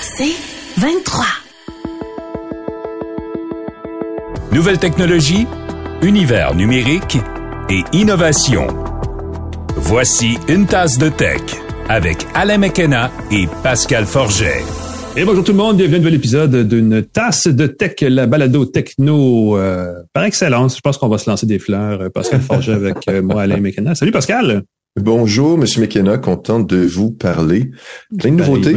C'est 23. Nouvelle technologie, univers numérique et innovation. Voici une tasse de tech avec Alain McKenna et Pascal Forget. Et bonjour tout le monde, bienvenue à un nouvel épisode d'une tasse de tech, la balado techno euh, par excellence. Je pense qu'on va se lancer des fleurs, euh, Pascal Forget avec euh, moi, Alain McKenna. Salut Pascal! Bonjour, Monsieur McKenna, content de vous parler. Plein de nouveautés.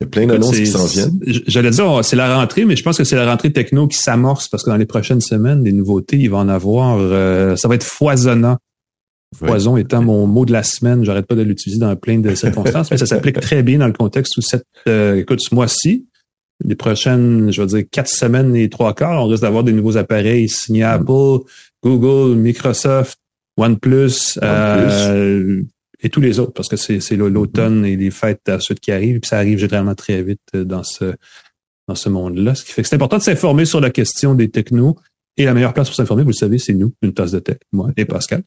Il y a plein d'annonces qui s'en viennent. J'allais dire, c'est la rentrée, mais je pense que c'est la rentrée techno qui s'amorce parce que dans les prochaines semaines, des nouveautés, il va en avoir. ça va être foisonnant. Poison étant mon mot de la semaine, j'arrête pas de l'utiliser dans plein de circonstances, mais ça s'applique très bien dans le contexte où cette, euh, écoute, ce mois-ci, les prochaines, je veux dire, quatre semaines et trois quarts, on risque d'avoir des nouveaux appareils signés mm. Apple, Google, Microsoft, OnePlus, euh, et tous les autres, parce que c'est l'automne et les fêtes à ceux qui arrivent, puis ça arrive généralement très vite dans ce dans ce monde-là. Ce qui fait que c'est important de s'informer sur la question des technos. Et la meilleure place pour s'informer, vous le savez, c'est nous, une tasse de tech, moi et Pascal.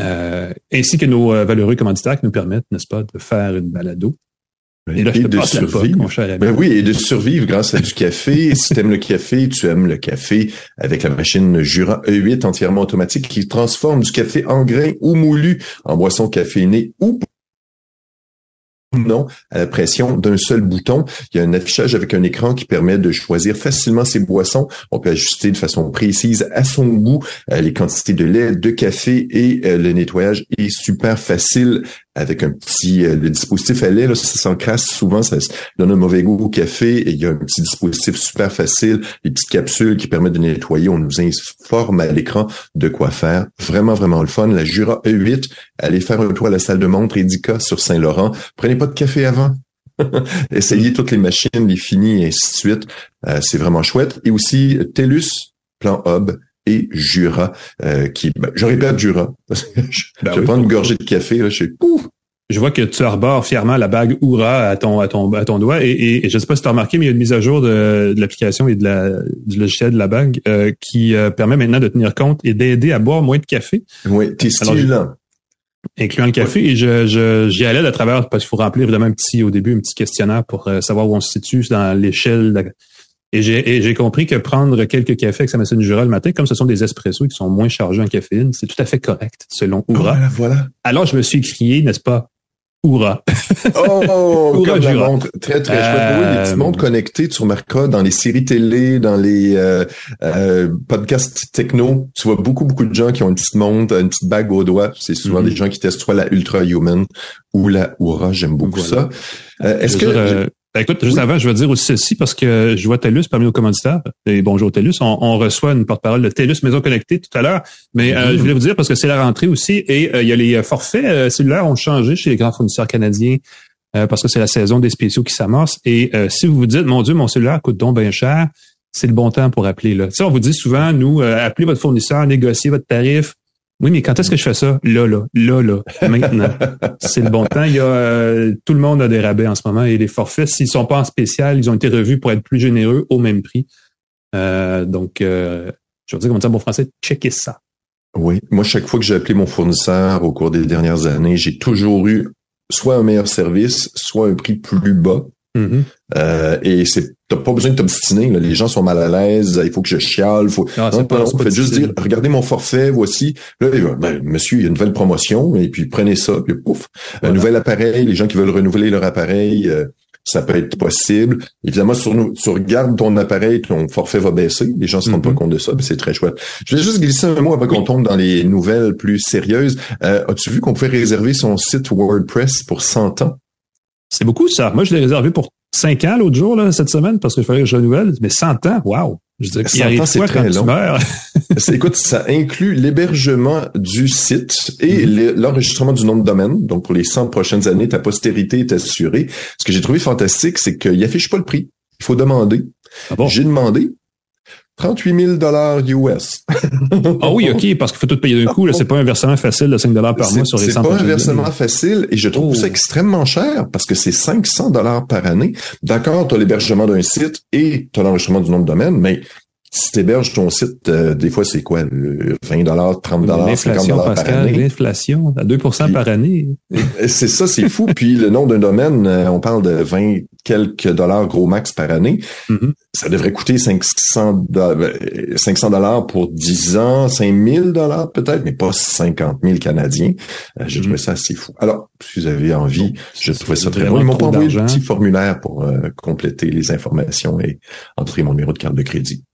Euh, ainsi que nos euh, valeureux commanditaires qui nous permettent, n'est-ce pas, de faire une balado. Et, là, je te de survivre. Ben oui, et de survivre grâce à du café. si tu aimes le café, tu aimes le café avec la machine Jura E8 entièrement automatique qui transforme du café en grain ou moulu en boisson caféinée ou non à la pression d'un seul bouton. Il y a un affichage avec un écran qui permet de choisir facilement ses boissons. On peut ajuster de façon précise à son goût euh, les quantités de lait, de café et euh, le nettoyage est super facile avec un petit euh, le dispositif à lait, là, ça s'encrasse souvent, ça donne un mauvais goût au café et il y a un petit dispositif super facile, des petites capsules qui permettent de nettoyer. On nous informe à l'écran de quoi faire. Vraiment, vraiment le fun. La Jura E8, allez faire un tour à la salle de montre Edica sur Saint-Laurent. Prenez pas de café avant. Essayez toutes les machines, les finis et ainsi de suite. Euh, c'est vraiment chouette. Et aussi TELUS, plan Hub, et Jura, euh, qui, ben, je répète Jura, je, ben je prends une gorgée de café, là, je suis, Je vois que tu arbores fièrement la bague Oura à ton, à ton, à ton doigt et, et, je ne sais pas si tu as remarqué, mais il y a une mise à jour de, de l'application et de la, du logiciel de la bague euh, qui euh, permet maintenant de tenir compte et d'aider à boire moins de café. Oui, t'es stimulant. Incluant le café et je, je j'y allais à travers parce qu'il faut remplir évidemment un petit au début un petit questionnaire pour savoir où on se situe dans l'échelle et j'ai compris que prendre quelques cafés avec sa machine Jura le matin, comme ce sont des espressos qui sont moins chargés en caféine, c'est tout à fait correct, selon Oura. Voilà, voilà. Alors, je me suis crié, n'est-ce pas, Oura. Oh, Oura comme la montre. Très, très chouette. Oui, les petites montres connectées, tu remarqueras, dans les séries télé, dans les euh, euh, podcasts techno, tu vois beaucoup, beaucoup de gens qui ont une petite montre, une petite bague au doigt. C'est souvent mm-hmm. des gens qui testent soit la Ultra Human ou la Oura. J'aime beaucoup ça. Euh, est-ce que... Ben, écoute, juste avant, je vais dire aussi ceci parce que je vois TELUS parmi nos commanditaires. Et bonjour TELUS. On, reçoit une porte-parole de TELUS Maison Connectée tout à l'heure. Mais euh, je voulais vous dire parce que c'est la rentrée aussi et euh, il y a les forfaits euh, cellulaires ont changé chez les grands fournisseurs canadiens parce que c'est la saison des spéciaux qui s'amorce. Et si vous vous dites, mon Dieu, mon cellulaire coûte donc bien cher, c'est le bon temps pour appeler. Là. Tu sais, on vous dit souvent, nous, appelez votre fournisseur, négociez votre tarif. Oui, mais quand est-ce que je fais ça? Là, là, là, là, maintenant. c'est le bon temps. Il y a euh, tout le monde a des rabais en ce moment et les forfaits, s'ils sont pas en spécial, ils ont été revus pour être plus généreux au même prix. Euh, donc, euh, je veux dire comme ça, bon français, checkez ça. Oui, moi, chaque fois que j'ai appelé mon fournisseur au cours des dernières années, j'ai toujours eu soit un meilleur service, soit un prix plus bas. Mm-hmm. Euh, et c'est t'as pas besoin de t'obstiner. Les gens sont mal à l'aise. Il faut que je chiale. Faut... Non, non, pas, non juste dire, regardez mon forfait, voici. Là, ben, monsieur, il y a une nouvelle promotion. Et puis prenez ça. Puis pouf, un nouvel appareil. Les gens qui veulent renouveler leur appareil. Euh, ça peut être possible. Évidemment, sur nous, tu regardes ton appareil, ton forfait va baisser. Les gens se rendent pas mm-hmm. compte de ça, mais c'est très chouette. Je vais juste glisser un mot avant qu'on tombe dans les nouvelles plus sérieuses. Euh, as-tu vu qu'on pouvait réserver son site WordPress pour 100 ans? C'est beaucoup, ça. Moi, je l'ai réservé pour 5 ans l'autre jour, là, cette semaine, parce que je fallait que je renouvelle. Mais 100 ans, wow! Je veux dire, arrive c'est très long. écoute, ça inclut l'hébergement du site et mm-hmm. l'enregistrement du nom de domaine. Donc, pour les 100 prochaines années, ta postérité est assurée. Ce que j'ai trouvé fantastique, c'est qu'il affiche pas le prix. Il faut demander. Ah bon? J'ai demandé. 38 000 dollars US. ah oui, OK, parce qu'il faut tout payer d'un coup. Là, c'est pas un versement facile de 5 dollars par mois sur les 100 C'est pas un versement facile et je trouve ça oh. extrêmement cher parce que c'est 500 dollars par année. D'accord, tu as l'hébergement d'un site et tu as l'enregistrement du nom de domaine, mais si tu héberges ton site, euh, des fois, c'est quoi? 20 dollars, 30 dollars, 50 dollars par année? L'inflation, à 2% par année. C'est ça, c'est fou. Puis le nom d'un domaine, euh, on parle de 20 quelques dollars gros max par année. Mm-hmm. Ça devrait coûter 500 500 dollars pour 10 ans, 5000 dollars peut-être, mais pas 50 000 canadiens. Euh, J'ai trouvé mm-hmm. ça assez fou. Alors, si vous avez envie, je trouvais ça très bon. Ils m'ont pas envoyé un petit formulaire pour compléter les informations et entrer mon numéro de carte de crédit.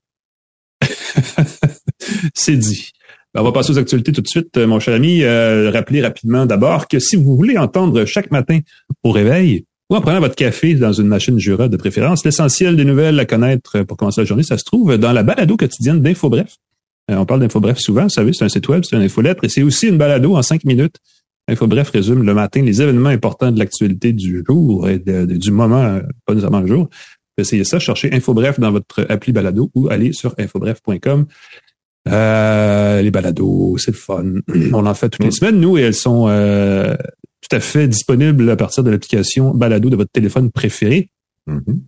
C'est dit. Ben, on va passer aux actualités tout de suite, mon cher ami. Euh, rappeler rapidement d'abord que si vous voulez entendre chaque matin au réveil, ou en prenant votre café dans une machine Jura de préférence, l'essentiel des nouvelles à connaître pour commencer la journée, ça se trouve dans la balado quotidienne d'InfoBref. Euh, on parle d'InfoBref souvent, vous savez, c'est un site web, c'est un infolettre, et c'est aussi une balado en cinq minutes. InfoBref résume le matin les événements importants de l'actualité du jour et du moment, pas nécessairement le jour. Essayez ça, cherchez InfoBref dans votre appli balado ou allez sur infobref.com. Euh, les balados, c'est le fun. On en fait toutes les mm. semaines, nous, et elles sont euh, tout à fait disponibles à partir de l'application balado de votre téléphone préféré. Mm-hmm.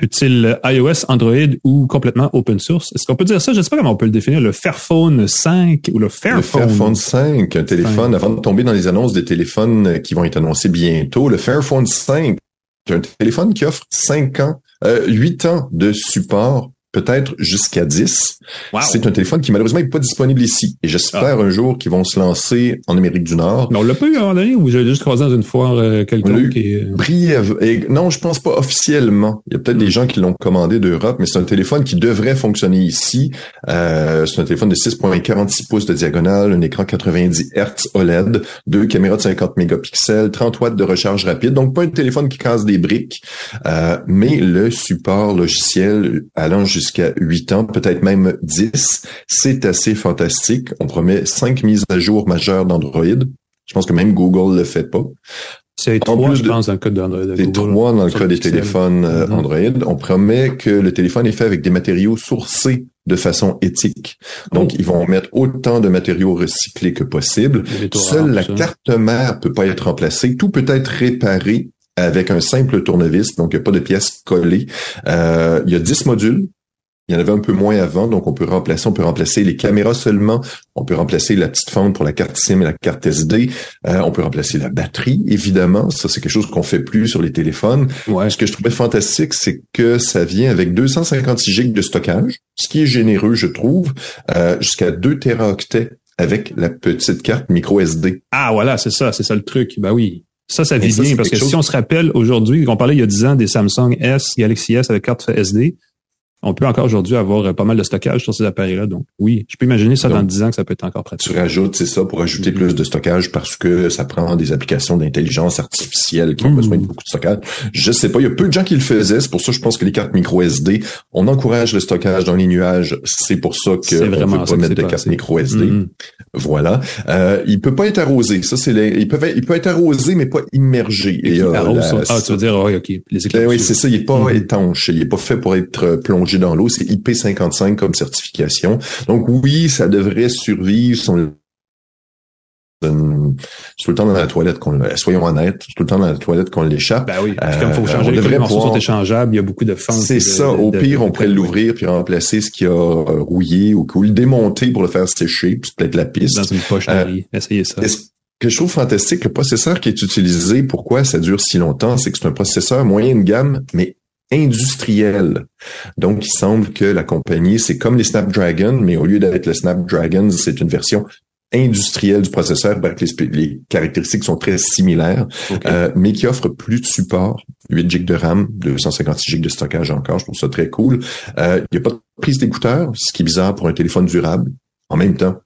Utile iOS, Android ou complètement open source. Est-ce qu'on peut dire ça? Je ne sais pas comment on peut le définir. Le Fairphone 5 ou le Fairphone. Le Fairphone 5, un téléphone, avant de tomber dans les annonces des téléphones qui vont être annoncés bientôt, le Fairphone 5, c'est un téléphone qui offre 5 ans, euh, 8 ans de support peut-être jusqu'à 10. C'est un téléphone qui malheureusement n'est pas disponible ici. Et j'espère ah. un jour qu'ils vont se lancer en Amérique du Nord. Mais on l'a pas eu à un moment donné ou j'ai juste croisé dans une foire euh, quelqu'un qui est... Briève. Et non, je pense pas officiellement. Il y a peut-être des hmm. gens qui l'ont commandé d'Europe, mais c'est un téléphone qui devrait fonctionner ici. Euh, c'est un téléphone de 6.46 pouces de diagonale, un écran 90 Hz OLED, deux caméras de 50 mégapixels, 30 watts de recharge rapide. Donc pas un téléphone qui casse des briques, euh, mais le support logiciel allant jusqu'à 8 ans, peut-être même 10. C'est assez fantastique. On promet 5 mises à jour majeures d'Android. Je pense que même Google le fait pas. C'est trois, je pense, dans le cas d'Android. C'est trois dans le cas des téléphones euh, mm-hmm. Android. On promet que le téléphone est fait avec des matériaux sourcés de façon éthique. Donc, oh. ils vont mettre autant de matériaux recyclés que possible. Seule la carte mère peut pas être remplacée. Tout peut être réparé avec un simple tournevis, donc il n'y a pas de pièces collées. Euh, il y a 10 modules il y en avait un peu moins avant, donc on peut remplacer, on peut remplacer les caméras seulement, on peut remplacer la petite fente pour la carte SIM et la carte SD, euh, on peut remplacer la batterie, évidemment. Ça, c'est quelque chose qu'on fait plus sur les téléphones. Ce que je trouvais fantastique, c'est que ça vient avec 256 GB de stockage, ce qui est généreux, je trouve, euh, jusqu'à 2 Teraoctets avec la petite carte micro SD. Ah voilà, c'est ça, c'est ça le truc. Bah oui. Ça, ça vit bien parce que si on se rappelle aujourd'hui, on parlait il y a 10 ans des Samsung S, Galaxy S avec carte SD, on peut encore aujourd'hui avoir euh, pas mal de stockage sur ces appareils-là. Donc, oui, je peux imaginer ça dans 10 ans que ça peut être encore pratique. Tu rajoutes, c'est ça, pour ajouter plus de stockage parce que ça prend des applications d'intelligence artificielle qui ont besoin de beaucoup de stockage. Je sais pas, il y a peu de gens qui le faisaient. C'est pour ça que je pense que les cartes micro SD, on encourage le stockage dans les nuages. C'est pour ça que on peut pas mettre de cartes micro SD. Mm-hmm. Voilà. Euh, il peut pas être arrosé. Ça, c'est il peut il peut être arrosé, mais pas immergé. Et, euh, ah, tu veux dire, oui, ok. Ben oui, c'est ça. Il est pas étanche. Il est pas fait pour être plongé dans l'eau, c'est IP55 comme certification. Donc oui, ça devrait survivre. Son c'est tout le temps dans la toilette qu'on soyons honnêtes, c'est tout le temps dans la toilette qu'on l'échappe. Ben oui, parce qu'il faut changer euh, les morceaux sont échangeables, il y a beaucoup de fentes. C'est ça, au pire, on pourrait l'ouvrir puis remplacer ce qui a euh, rouillé ou, le démonter pour le faire sécher, puis peut-être la piste. Dans une poche euh, essayez ça. Ce que je trouve fantastique, le processeur qui est utilisé, pourquoi ça dure si longtemps, c'est que c'est un processeur moyen de gamme, mais industriel. Donc, il semble que la compagnie, c'est comme les Snapdragon, mais au lieu d'être le Snapdragon, c'est une version industrielle du processeur, avec les, caractéristiques sont très similaires, euh, mais qui offre plus de support, 8 GB de RAM, 256 GB de stockage encore, je trouve ça très cool. Euh, il n'y a pas de prise d'écouteur, ce qui est bizarre pour un téléphone durable. En même temps.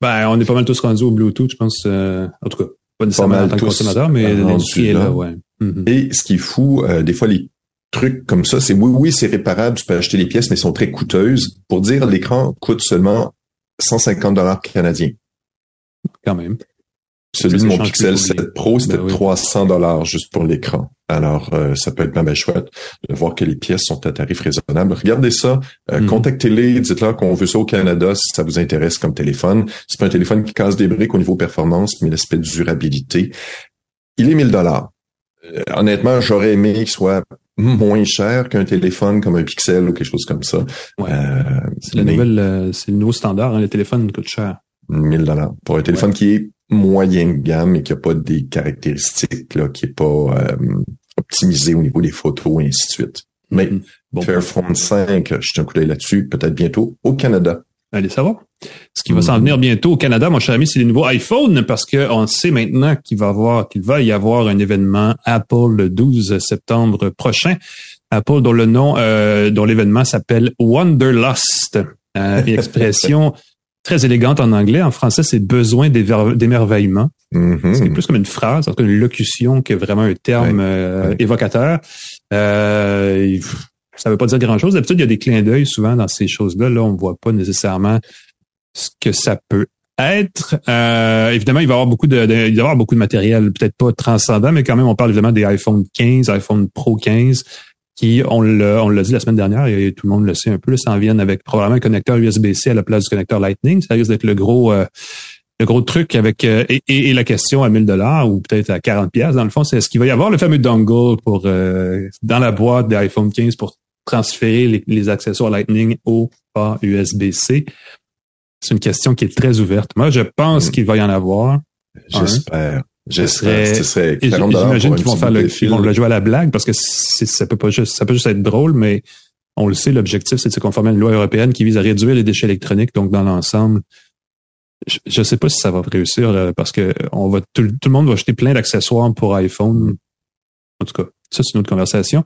Ben, on est pas mal tous rendus au Bluetooth, je pense. Euh, en tout cas, pas nécessairement en tant que consommateur, mais l'industrie est là, ouais. Mm-hmm. Et ce qui est fou, des fois, les trucs comme ça, c'est oui, oui, c'est réparable, tu peux acheter les pièces, mais elles sont très coûteuses. Pour dire, l'écran coûte seulement 150 dollars canadiens. Quand même. Celui de mon Pixel 7 Pro, c'était 300 ben dollars juste pour l'écran. Alors, euh, ça peut être même chouette de voir que les pièces sont à tarif raisonnable. Regardez ça, euh, mhm. contactez-les, dites-leur qu'on veut ça au Canada si ça vous intéresse comme téléphone. C'est pas un téléphone qui casse des briques au niveau performance, mais l'aspect de durabilité. Il est 1000 dollars honnêtement, j'aurais aimé qu'il soit moins cher qu'un téléphone comme un Pixel ou quelque chose comme ça. Ouais. Euh, c'est la nouvelle, euh, c'est le nouveau standard. Hein, le téléphone coûte cher. 1000 dollars pour un téléphone qui est moyen de gamme et qui a pas des caractéristiques là, qui est pas euh, optimisé au niveau des photos et ainsi de suite. Mais bon, Fairphone 5, je suis un coup d'œil là-dessus, peut-être bientôt au Canada. Allez savoir. Ce qui va s'en venir bientôt au Canada, mon cher ami, c'est les nouveaux iPhones parce qu'on sait maintenant qu'il va avoir, qu'il va y avoir un événement Apple le 12 septembre prochain. Apple dont le nom, euh, dont l'événement s'appelle Wonderlust. Euh, une expression très élégante en anglais. En français, c'est besoin d'émerveillement. Mm-hmm. C'est plus comme une phrase, en une locution que vraiment un terme euh, évocateur. Euh, ça veut pas dire grand-chose. D'habitude, il y a des clins d'œil souvent dans ces choses-là. Là, on voit pas nécessairement ce que ça peut être. Euh, évidemment, il va y avoir beaucoup de, il va y avoir beaucoup de matériel, peut-être pas transcendant, mais quand même, on parle évidemment des iPhone 15, iPhone Pro 15, qui, on l'a, on l'a dit la semaine dernière, et tout le monde le sait un peu, s'en viennent avec probablement un connecteur USB-C à la place du connecteur Lightning. Ça risque d'être le gros, euh, le gros truc avec euh, et, la question à 1000 dollars ou peut-être à 40 pièces dans le fond, c'est est-ce qu'il va y avoir le fameux dongle pour dans la boîte des iPhone 15 pour transférer les, accessoires Lightning au port USB-C? C'est une question qui est très ouverte. Moi, je pense hmm. qu'il va y en avoir. J'espère. J'espère. J'imagine qu'ils vont faire le, ils vont le jouer à la blague parce que ça peut pas juste, ça peut juste être drôle, mais on le sait, l'objectif, c'est de se conformer à une loi européenne qui vise à réduire les déchets électroniques. Donc, dans l'ensemble, je ne sais pas si ça va réussir parce que on va tout, tout, le monde va acheter plein d'accessoires pour iPhone. En tout cas, ça, c'est une autre conversation.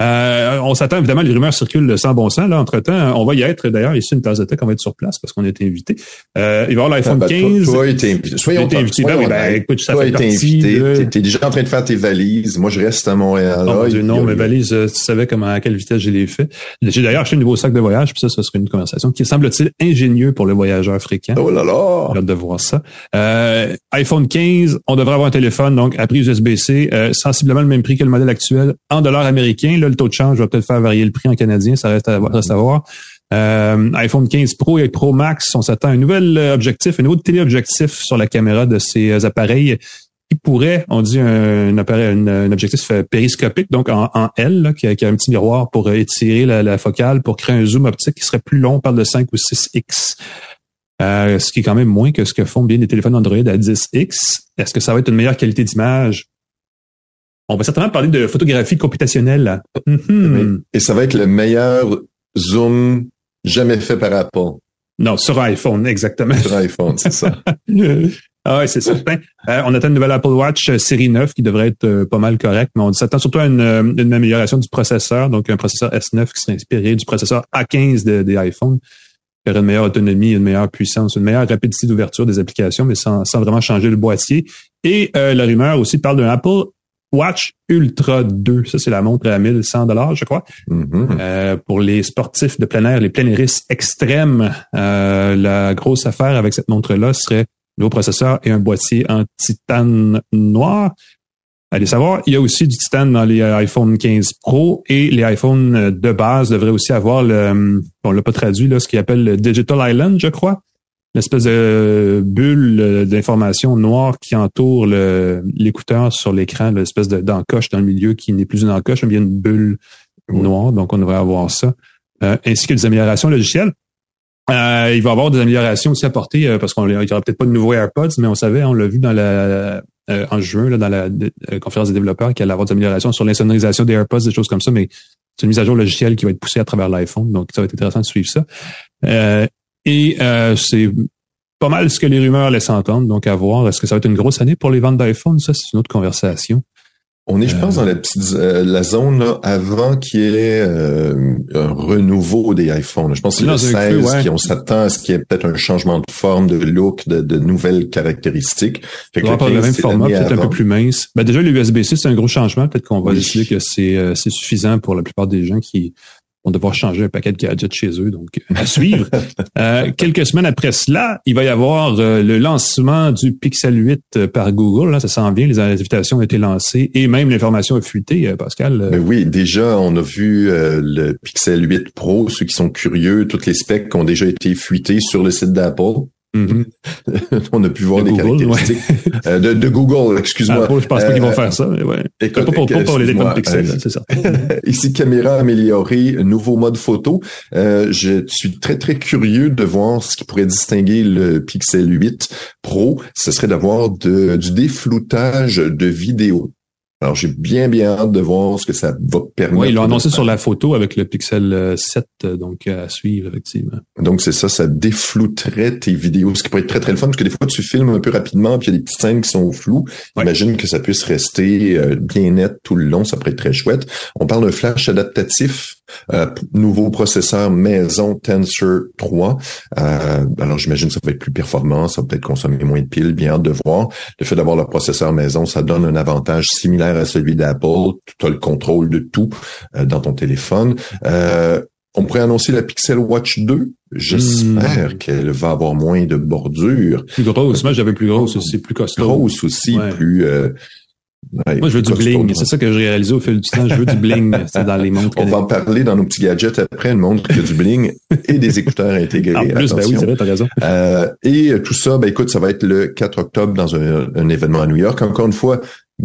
Euh, on s'attend, évidemment, les rumeurs circulent sans bon sens. Là, entre-temps, on va y être, d'ailleurs, ici, une tasse de tech, on va être sur place parce qu'on a été invité. Euh, il va y avoir l'iPhone 15. Ah, ben, toi, toi, invité. Soyons été invité. Ben, ben, écoute, ça toi, fait partie, invité. T'es déjà en train de faire tes valises. Moi, je reste à Montréal. Oh, Dieu, non, mes valises, euh, tu savais comment, à quelle vitesse je les fait. J'ai d'ailleurs acheté un nouveau sac de voyage, puis ça, ce serait une conversation qui semble-t-il ingénieux pour le voyageur fréquent. Oh là là! J'ai hâte de voir ça. Euh, iPhone 15, on devrait avoir un téléphone, donc, à prise USB-C, euh, sensiblement le même prix que le modèle actuel, en dollars américains. Le taux de change va peut-être faire varier le prix en canadien, ça reste à, savoir. Euh, iPhone 15 Pro et Pro Max, on s'attend à un nouvel euh, objectif, un nouveau téléobjectif sur la caméra de ces euh, appareils qui pourrait, on dit un, un, objectif périscopique, donc en, L, qui, a, un petit miroir pour étirer la, focale, pour créer un zoom optique qui serait plus long, on parle de 5 ou 6X. ce qui est quand même moins que ce que font bien les téléphones Android à 10X. Est-ce que ça va être une meilleure qualité d'image? On va certainement parler de photographie computationnelle. Mm-hmm. Et ça va être le meilleur zoom jamais fait par Apple. Non, sur iPhone, exactement. Sur iPhone, c'est ça. ah oui, c'est certain. Euh, on attend une nouvelle Apple Watch euh, série 9 qui devrait être euh, pas mal correcte, mais on s'attend surtout à une, amélioration du processeur, donc un processeur S9 qui serait inspiré du processeur A15 des iPhones, qui aurait une meilleure autonomie, une meilleure puissance, une meilleure rapidité d'ouverture des applications, mais sans, sans vraiment changer le boîtier. Et la rumeur aussi parle d'un Apple Watch Ultra 2. Ça, c'est la montre à 1100 dollars, je crois. Mm-hmm. euh, pour les sportifs de plein air, les plein-airistes extrêmes, euh, la grosse affaire avec cette montre-là serait le nouveau processeur et un boîtier en titane noir. Allez savoir, il y a aussi du titane dans les iPhone 15 Pro et les iPhones de base devraient aussi avoir le, on l'a pas traduit là, ce qu'ils appelle le Digital Island, je crois l'espèce de bulle d'information noire qui entoure l'écouteur sur l'écran, l'espèce d'encoche dans le milieu qui n'est plus une encoche, mais bien une bulle noire. Donc, on devrait avoir ça. Euh, ainsi que des améliorations logicielles. Euh, il va y avoir des améliorations aussi apportées euh, parce qu'on n'y aura peut-être pas de nouveaux AirPods, mais on savait, on l'a vu dans la en juin là, dans la, conférence des développeurs qu'il allait avoir des améliorations sur l'insonorisation des AirPods, des choses comme ça, mais c'est une mise à jour logicielle qui va être poussée à travers l'iPhone, donc ça va être intéressant de suivre ça. Et euh, c'est pas mal ce que les rumeurs laissent entendre. Donc, à voir. Est-ce que ça va être une grosse année pour les ventes d'iPhone? Ça, c'est une autre conversation. On est, je pense, dans la petite euh, la zone là, avant qu'il y ait euh, un renouveau des iPhones. Je pense que c'est le 16 qui on s'attend à ce qu'il y ait peut-être un changement de forme, de look, de, nouvelles caractéristiques. Fait que le, le même format, peut-être un peu plus mince. Ben déjà, l'USB-C, c'est un gros changement. Peut-être qu'on va décider que c'est suffisant pour la plupart des gens qui vont devoir changer un paquet de gadgets chez eux. Donc, à suivre. Euh, quelques semaines après cela, il va y avoir euh, le lancement du Pixel 8 euh, par Google. Là, ça s'en vient. Les invitations ont été lancées et même l'information a fuité, Pascal. Mais oui, déjà, on a vu le Pixel 8 Pro. Ceux qui sont curieux, toutes les specs ont déjà été fuités sur le site d'Apple. Mhm. on a pu voir De des Google, caractéristiques euh, de, de Google, excuse-moi. Ah, je pense pas qu'ils vont Euh, faire ça, mais ouais. écoute, pas pour, pas pour les euh, là, c'est ça. Ici, caméra améliorée, nouveau mode photo. Euh, je suis très, très curieux de voir ce qui pourrait distinguer le Pixel 8 Pro. Ce serait d'avoir du défloutage de vidéo. Alors, j'ai bien, bien hâte de voir ce que ça va permettre. Oui, ils l'ont annoncé sur la photo avec le Pixel euh, 7, euh, donc euh, à suivre, effectivement. Donc, c'est ça, ça déflouterait tes vidéos, ce qui pourrait être très, très le fun, parce que des fois, tu filmes un peu rapidement, puis il y a des petites scènes qui sont floues. Ouais. Imagine que ça puisse rester euh, bien net tout le long, ça pourrait être très chouette. On parle d'un flash adaptatif, euh, nouveau processeur maison Tensor 3. Euh, alors, j'imagine que ça va être plus performant, ça va peut-être consommer moins de piles, bien hâte de voir. Le fait d'avoir le processeur maison, ça donne un avantage similaire à celui d'Apple. Tu as le contrôle de tout euh, dans ton téléphone. Euh, on pourrait annoncer la Pixel Watch 2. J'espère Hmm. qu'elle va avoir moins de bordures. Plus grosse, moi j'avais plus grosse, c'est plus costaud. Grosse aussi, Ouais. plus... euh, ouais, Moi je veux du bling, c'est ça que j'ai réalisé au fil du temps, je veux du bling, c'est dans les montres. On va en parler dans nos petits gadgets après, une montre qui a du bling et des écouteurs intégrés. En plus, ben oui, c'est vrai, t'as raison. Euh, et tout ça, ben écoute, ça va être le 4 octobre dans un, un événement à New York. Encore une fois,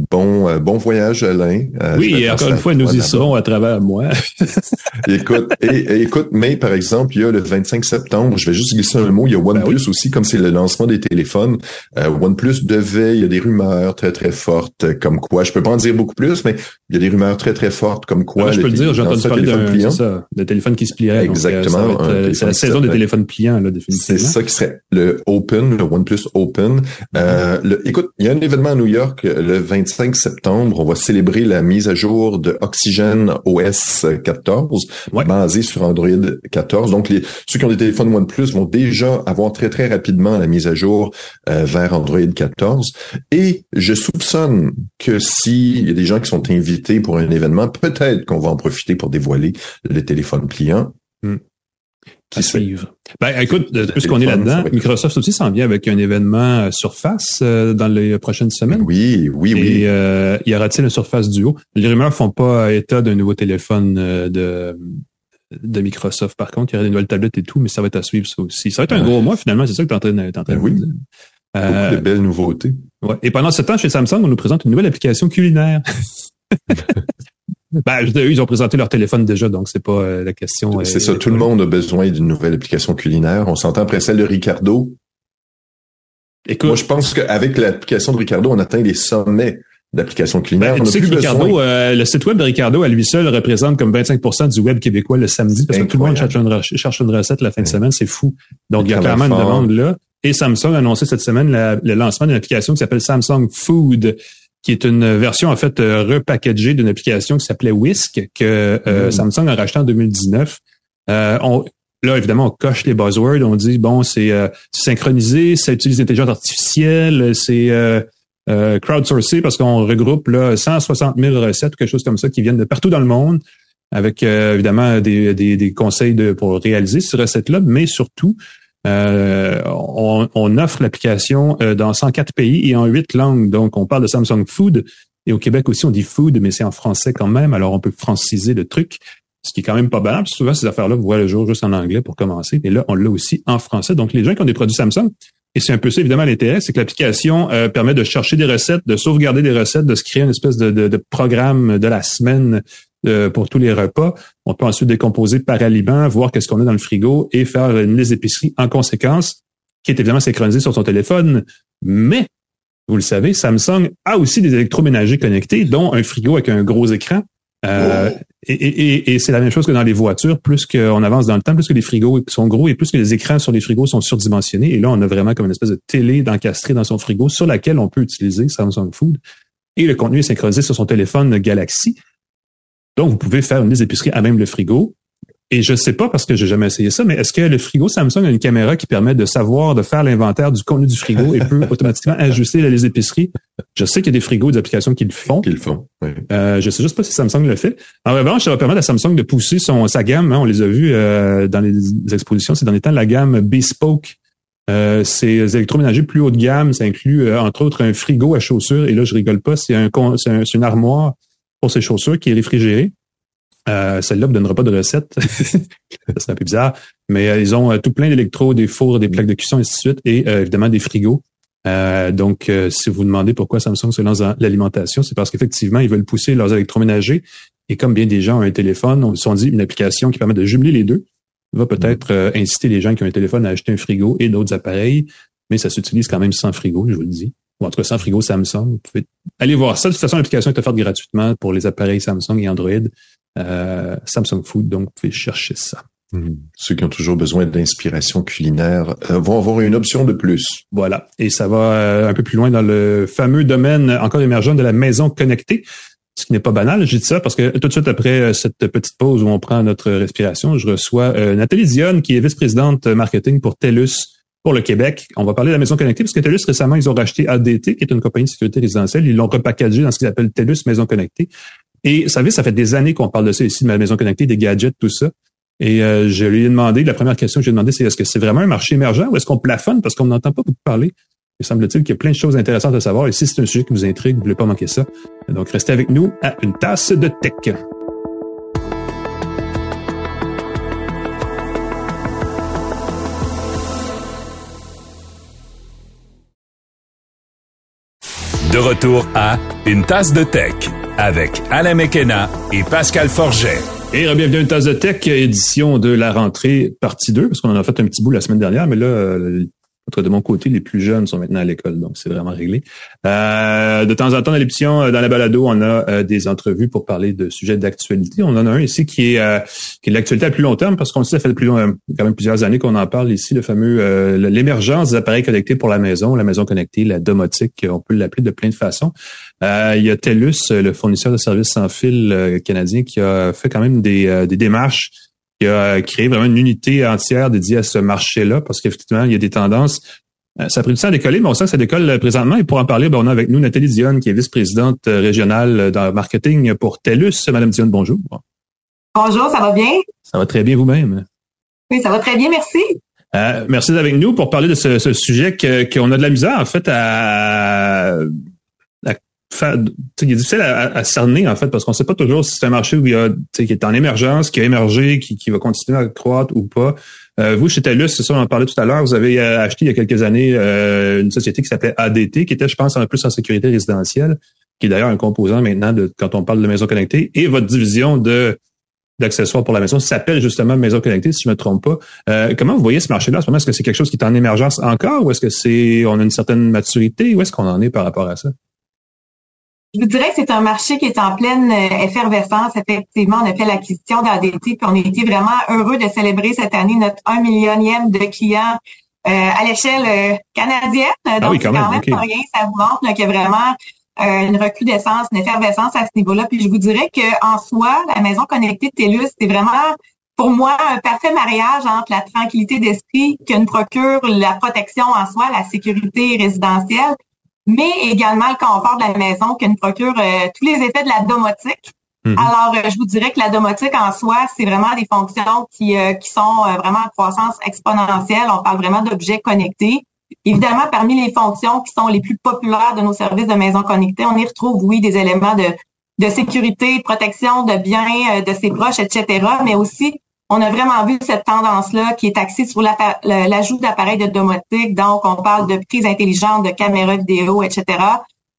bon euh, bon voyage, Alain. Euh, Oui, et encore une fois, nous y serons à travers moi. Écoute, et, et écoute, mais par exemple, il y a le 25 septembre, je vais juste glisser un mot, il y a Ben OnePlus aussi, comme c'est le lancement des téléphones. Euh, OnePlus devait, il y a des rumeurs très très fortes, comme quoi, je peux pas en dire beaucoup plus, mais il y a des rumeurs très très fortes, comme quoi. Je peux le dire, j'ai entendu parler téléphone d'un c'est téléphone qui se plierait. euh, Exactement, C'est la saison des téléphones pliants, là, C'est définitivement. ça qui serait le Open, le OnePlus Open. Euh, le- écoute, il y a un événement à New York le 25 septembre. On va célébrer la mise à jour de Oxygen OS 14, Ouais. basé sur Android 14. Donc, les, ceux qui ont des téléphones OnePlus vont déjà avoir très, très rapidement la mise à jour euh, vers Android 14. Et je soupçonne que s'il y a des gens qui sont invités pour un événement, peut-être qu'on va en profiter pour dévoiler le téléphone pliant. Hmm. Qui suivre. Ben, écoute, puisqu'on est là-dedans, Microsoft aussi s'en vient avec un événement Surface euh, dans les prochaines semaines. Oui, oui, oui. Et euh, y aura-t-il un Surface Duo? Les rumeurs font pas état d'un nouveau téléphone euh, de de Microsoft. Par contre, il y aura des nouvelles tablettes et tout, mais ça va être à suivre ça aussi. Ça va être un Ouais. gros mois finalement, c'est ça que tu es en train de, t'es en train de Ben oui. dire. Beaucoup Euh, de belles nouveautés. ouais. Et pendant ce temps, chez Samsung, on nous présente une nouvelle application culinaire. ben, je veux dire, eux, ils ont présenté leur téléphone déjà, donc c'est pas euh, la question. euh, C'est ça, tout le monde a besoin d'une nouvelle application culinaire. On s'entend après celle de Ricardo. Écoute, Moi, je pense qu'avec l'application de Ricardo, on atteint les sommets d'applications culinaires. Ben, on tu n'a sais plus que Ricardo, besoin. euh, le site web de Ricardo à lui seul représente comme 25% du web québécois le samedi parce que tout le monde cherche une, re- cherche une recette la fin de semaine, c'est fou. Donc il y a clairement une demande là. Et Samsung a annoncé cette semaine la- le lancement d'une application qui s'appelle Samsung Food, qui est une version en fait euh, repackagée d'une application qui s'appelait Whisk que euh, Mm. Samsung a racheté en 2019. Euh, on, là, évidemment, on coche les buzzwords. On dit, bon, c'est euh, synchronisé, ça utilise l'intelligence artificielle, c'est euh, euh, crowdsourcé parce qu'on regroupe là 160 000 recettes, quelque chose comme ça, qui viennent de partout dans le monde, avec euh, évidemment des, des, des conseils de, pour réaliser ces recettes-là, mais surtout, euh, on, offre l'application euh, dans 104 pays et en 8 langues. Donc, on parle de Samsung Food. Et au Québec aussi, on dit food, mais c'est en français quand même. Alors, on peut franciser le truc, ce qui est quand même pas banal. Souvent, ces affaires-là, vous voyez le jour juste en anglais pour commencer. Et là, on l'a aussi en français. Donc, les gens qui ont des produits Samsung, et c'est un peu ça, évidemment, l'intérêt, c'est que l'application euh, permet de chercher des recettes, de sauvegarder des recettes, de se créer une espèce de programme de la semaine euh, pour tous les repas. On peut ensuite décomposer par aliment, voir qu'est-ce qu'on a dans le frigo et faire une liste d'épicerie en conséquence, qui est évidemment synchronisée sur son téléphone. Mais, vous le savez, Samsung a aussi des électroménagers connectés, dont un frigo avec un gros écran. Euh. Et, et- et- et c'est la même chose que dans les voitures. Plus qu'on avance dans le temps, plus que les frigos sont gros et plus que les écrans sur les frigos sont surdimensionnés. Et là, on a vraiment comme une espèce de télé d'encastrée dans son frigo sur laquelle on peut utiliser Samsung Food. Et le contenu est synchronisé sur son téléphone Galaxy. Donc, vous pouvez faire une liste d'épicerie à même le frigo. Et je sais pas parce que j'ai jamais essayé ça, mais est-ce que le frigo Samsung a une caméra qui permet de savoir, de faire l'inventaire du contenu du frigo et peut automatiquement ajuster la liste d'épicerie? Je sais qu'il y a des frigos, des applications qui le font. Qu'ils le font. Oui. Euh, je sais juste pas si Samsung le fait. En revanche, ça va permettre à Samsung de pousser son sa gamme. hein, on les a vus euh, dans les expositions ces derniers temps. La gamme Bespoke, euh, c'est des électroménagers plus haut de gamme. Ça inclut euh, entre autres un frigo à chaussures. Et là, je rigole pas. C'est un, c'est c'est une armoire pour ses chaussures qui est réfrigérée. Euh, Celle-là ne donnera pas de recette. serait un peu bizarre. Mais euh, ils ont euh, tout plein d'électros, des fours, des plaques de cuisson, et ainsi de suite, et euh, évidemment des frigos. donc, si vous demandez pourquoi Samsung se lance dans l'alimentation, c'est parce qu'effectivement, ils veulent pousser leurs électroménagers. Et comme bien des gens ont un téléphone, on se sont dit une application qui permet de jumeler les deux va peut-être inciter les gens qui ont un téléphone à acheter un frigo et d'autres appareils, mais ça s'utilise quand même sans frigo, je vous le dis en tout cas sans frigo Samsung. Vous pouvez aller voir ça. De toute façon, l'application est offerte gratuitement pour les appareils Samsung et Android. Euh, Samsung Food, donc vous pouvez chercher ça. Hmm. Ceux qui ont toujours besoin d'inspiration culinaire euh, vont avoir une option de plus. Voilà. Et ça va euh, un peu plus loin dans le fameux domaine encore émergent de la maison connectée. Ce qui n'est pas banal, je dis ça parce que tout de suite après cette petite pause où on prend notre respiration, je reçois Nathalie Dionne, qui est vice-présidente marketing pour TELUS pour le Québec. On va parler de la maison connectée parce que TELUS, récemment, ils ont racheté ADT, qui est une compagnie de sécurité résidentielle. Ils l'ont repackagé dans ce qu'ils appellent TELUS Maison Connectée. Et vous savez, ça fait des années qu'on parle de ça ici, de la maison connectée, des gadgets, tout ça. Et euh, je lui ai demandé, la première question que j'ai demandé, c'est est-ce que c'est vraiment un marché émergent ou est-ce qu'on plafonne? Parce qu'on n'entend pas beaucoup parler? Il semble-t-il qu'il y a plein de choses intéressantes à savoir. Et si c'est un sujet qui vous intrigue, vous ne voulez pas manquer ça. Donc, restez avec nous à une tasse de tech. De retour à Une tasse de tech avec Alain Mekena et Pascal Forget. Et bienvenue à Une tasse de tech, édition de la rentrée, partie 2, parce qu'on en a fait un petit bout la semaine dernière, mais là, euh, de mon côté, les plus jeunes sont maintenant à l'école, donc c'est vraiment réglé. Euh, de temps en temps, dans l'émission, euh, dans la balado, on a euh, des entrevues pour parler de sujets d'actualité. On en a un ici qui est qui est l'actualité à plus long terme, parce qu'on sait, ça fait plus quand même plusieurs années qu'on en parle ici, le fameux l'émergence des appareils connectés pour la maison, la maison connectée, la domotique, on peut l'appeler de plein de façons. il y a TELUS, le fournisseur de services sans fil canadien, qui a fait quand même des, des démarches qui a créé vraiment une unité entière dédiée à ce marché-là, parce qu'effectivement, il y a des tendances. Euh, ça a pris du temps à décoller, mais on sent que ça décolle euh, présentement. Et pour en parler, ben, on a avec nous Nathalie Dionne, qui est vice-présidente euh, régionale dans le marketing pour TELUS. Madame Dionne, bonjour. Bonjour, ça va bien? Ça va très bien vous-même? Oui, ça va très bien, merci. merci d'être avec nous pour parler de ce, ce sujet qu'on a de la misère, en fait, à il est difficile à, cerner en fait parce qu'on ne sait pas toujours si c'est un marché où il y a, qui est en émergence, qui a émergé, qui, qui va continuer à croître ou pas. Euh, vous, chez TELUS, c'est ça, on en parlait tout à l'heure, vous avez euh, acheté il y a quelques années euh, une société qui s'appelait ADT, qui était, je pense, un peu plus en sécurité résidentielle, qui est d'ailleurs un composant maintenant de quand on parle de maison connectée, et votre division de d'accessoires pour la maison s'appelle justement Maison Connectée, si je me trompe pas. Euh, comment vous voyez ce marché-là en ce moment? Est-ce que c'est quelque chose qui est en émergence encore ou est-ce que c'est on a une certaine maturité? Où est-ce qu'on en est par rapport à ça? Je vous dirais que c'est un marché qui est en pleine euh, effervescence. Effectivement, on a fait l'acquisition d'ADT, puis on a été vraiment heureux de célébrer cette année notre un millionième de clients euh, à l'échelle euh, canadienne. Ah Donc, quand même, pas rien. Ça vous montre qu'il y a vraiment une recrudescence, une effervescence à ce niveau-là. Puis je vous dirais qu'en soi, la maison connectée de TELUS, c'est vraiment pour moi un parfait mariage entre la tranquillité d'esprit que nous procure la protection en soi, la sécurité résidentielle, mais également on parle de la maison, qui nous procure euh, tous les effets de la domotique. Mhm. Alors, euh, je vous dirais que la domotique en soi, c'est vraiment des fonctions qui, euh, qui sont vraiment en croissance exponentielle. On parle vraiment d'objets connectés. Évidemment, parmi les fonctions qui sont les plus populaires de nos services de maison connectée, on y retrouve, oui, des éléments de, de sécurité, de protection de biens de ses proches, etc., mais aussi on a vraiment vu cette tendance-là qui est axée sur l'ajout d'appareils de domotique. Donc, on parle de prise intelligente, de caméras vidéo, etc.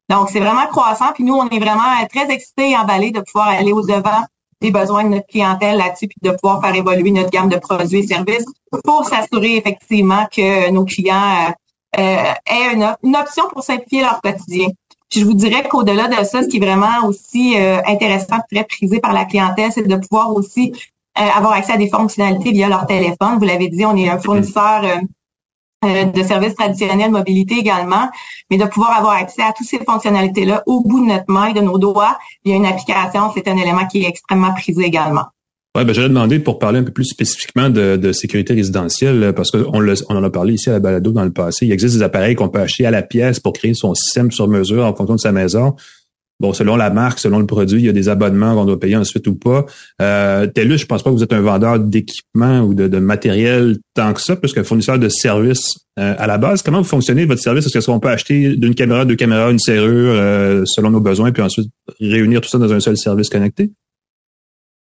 Donc, c'est vraiment croissant. Puis nous, on est vraiment très excités et emballés de pouvoir aller au-devant des besoins de notre clientèle là-dessus, puis de pouvoir faire évoluer notre gamme de produits et services pour s'assurer effectivement que nos clients euh, euh, aient une, option pour simplifier leur quotidien. Puis je vous dirais qu'au-delà de ça, ce qui est vraiment aussi euh, intéressant, très prisé par la clientèle, c'est de pouvoir aussi avoir accès à des fonctionnalités via leur téléphone. Vous l'avez dit, on est un fournisseur euh, euh, de services traditionnels, mobilité également, mais de pouvoir avoir accès à toutes ces fonctionnalités-là au bout de notre main, de nos doigts, il y a une application, c'est un élément qui est extrêmement prisé également. Ouais, ben j'allais demander pour parler un peu plus spécifiquement de, de sécurité résidentielle, parce qu'on on en a parlé ici à la balado dans le passé. Il existe des appareils qu'on peut acheter à la pièce pour créer son système sur mesure en fonction de sa maison. Bon, selon la marque, selon le produit, il y a des abonnements qu'on doit payer ensuite ou pas. Euh, TELUS, je pense pas que vous êtes un vendeur d'équipement ou de, matériel tant que ça, puisque fournisseur de services euh, à la base. Comment vous fonctionnez votre service? Est-ce qu'on peut acheter d'une caméra, deux caméras, une serrure euh, selon nos besoins, puis ensuite réunir tout ça dans un seul service connecté?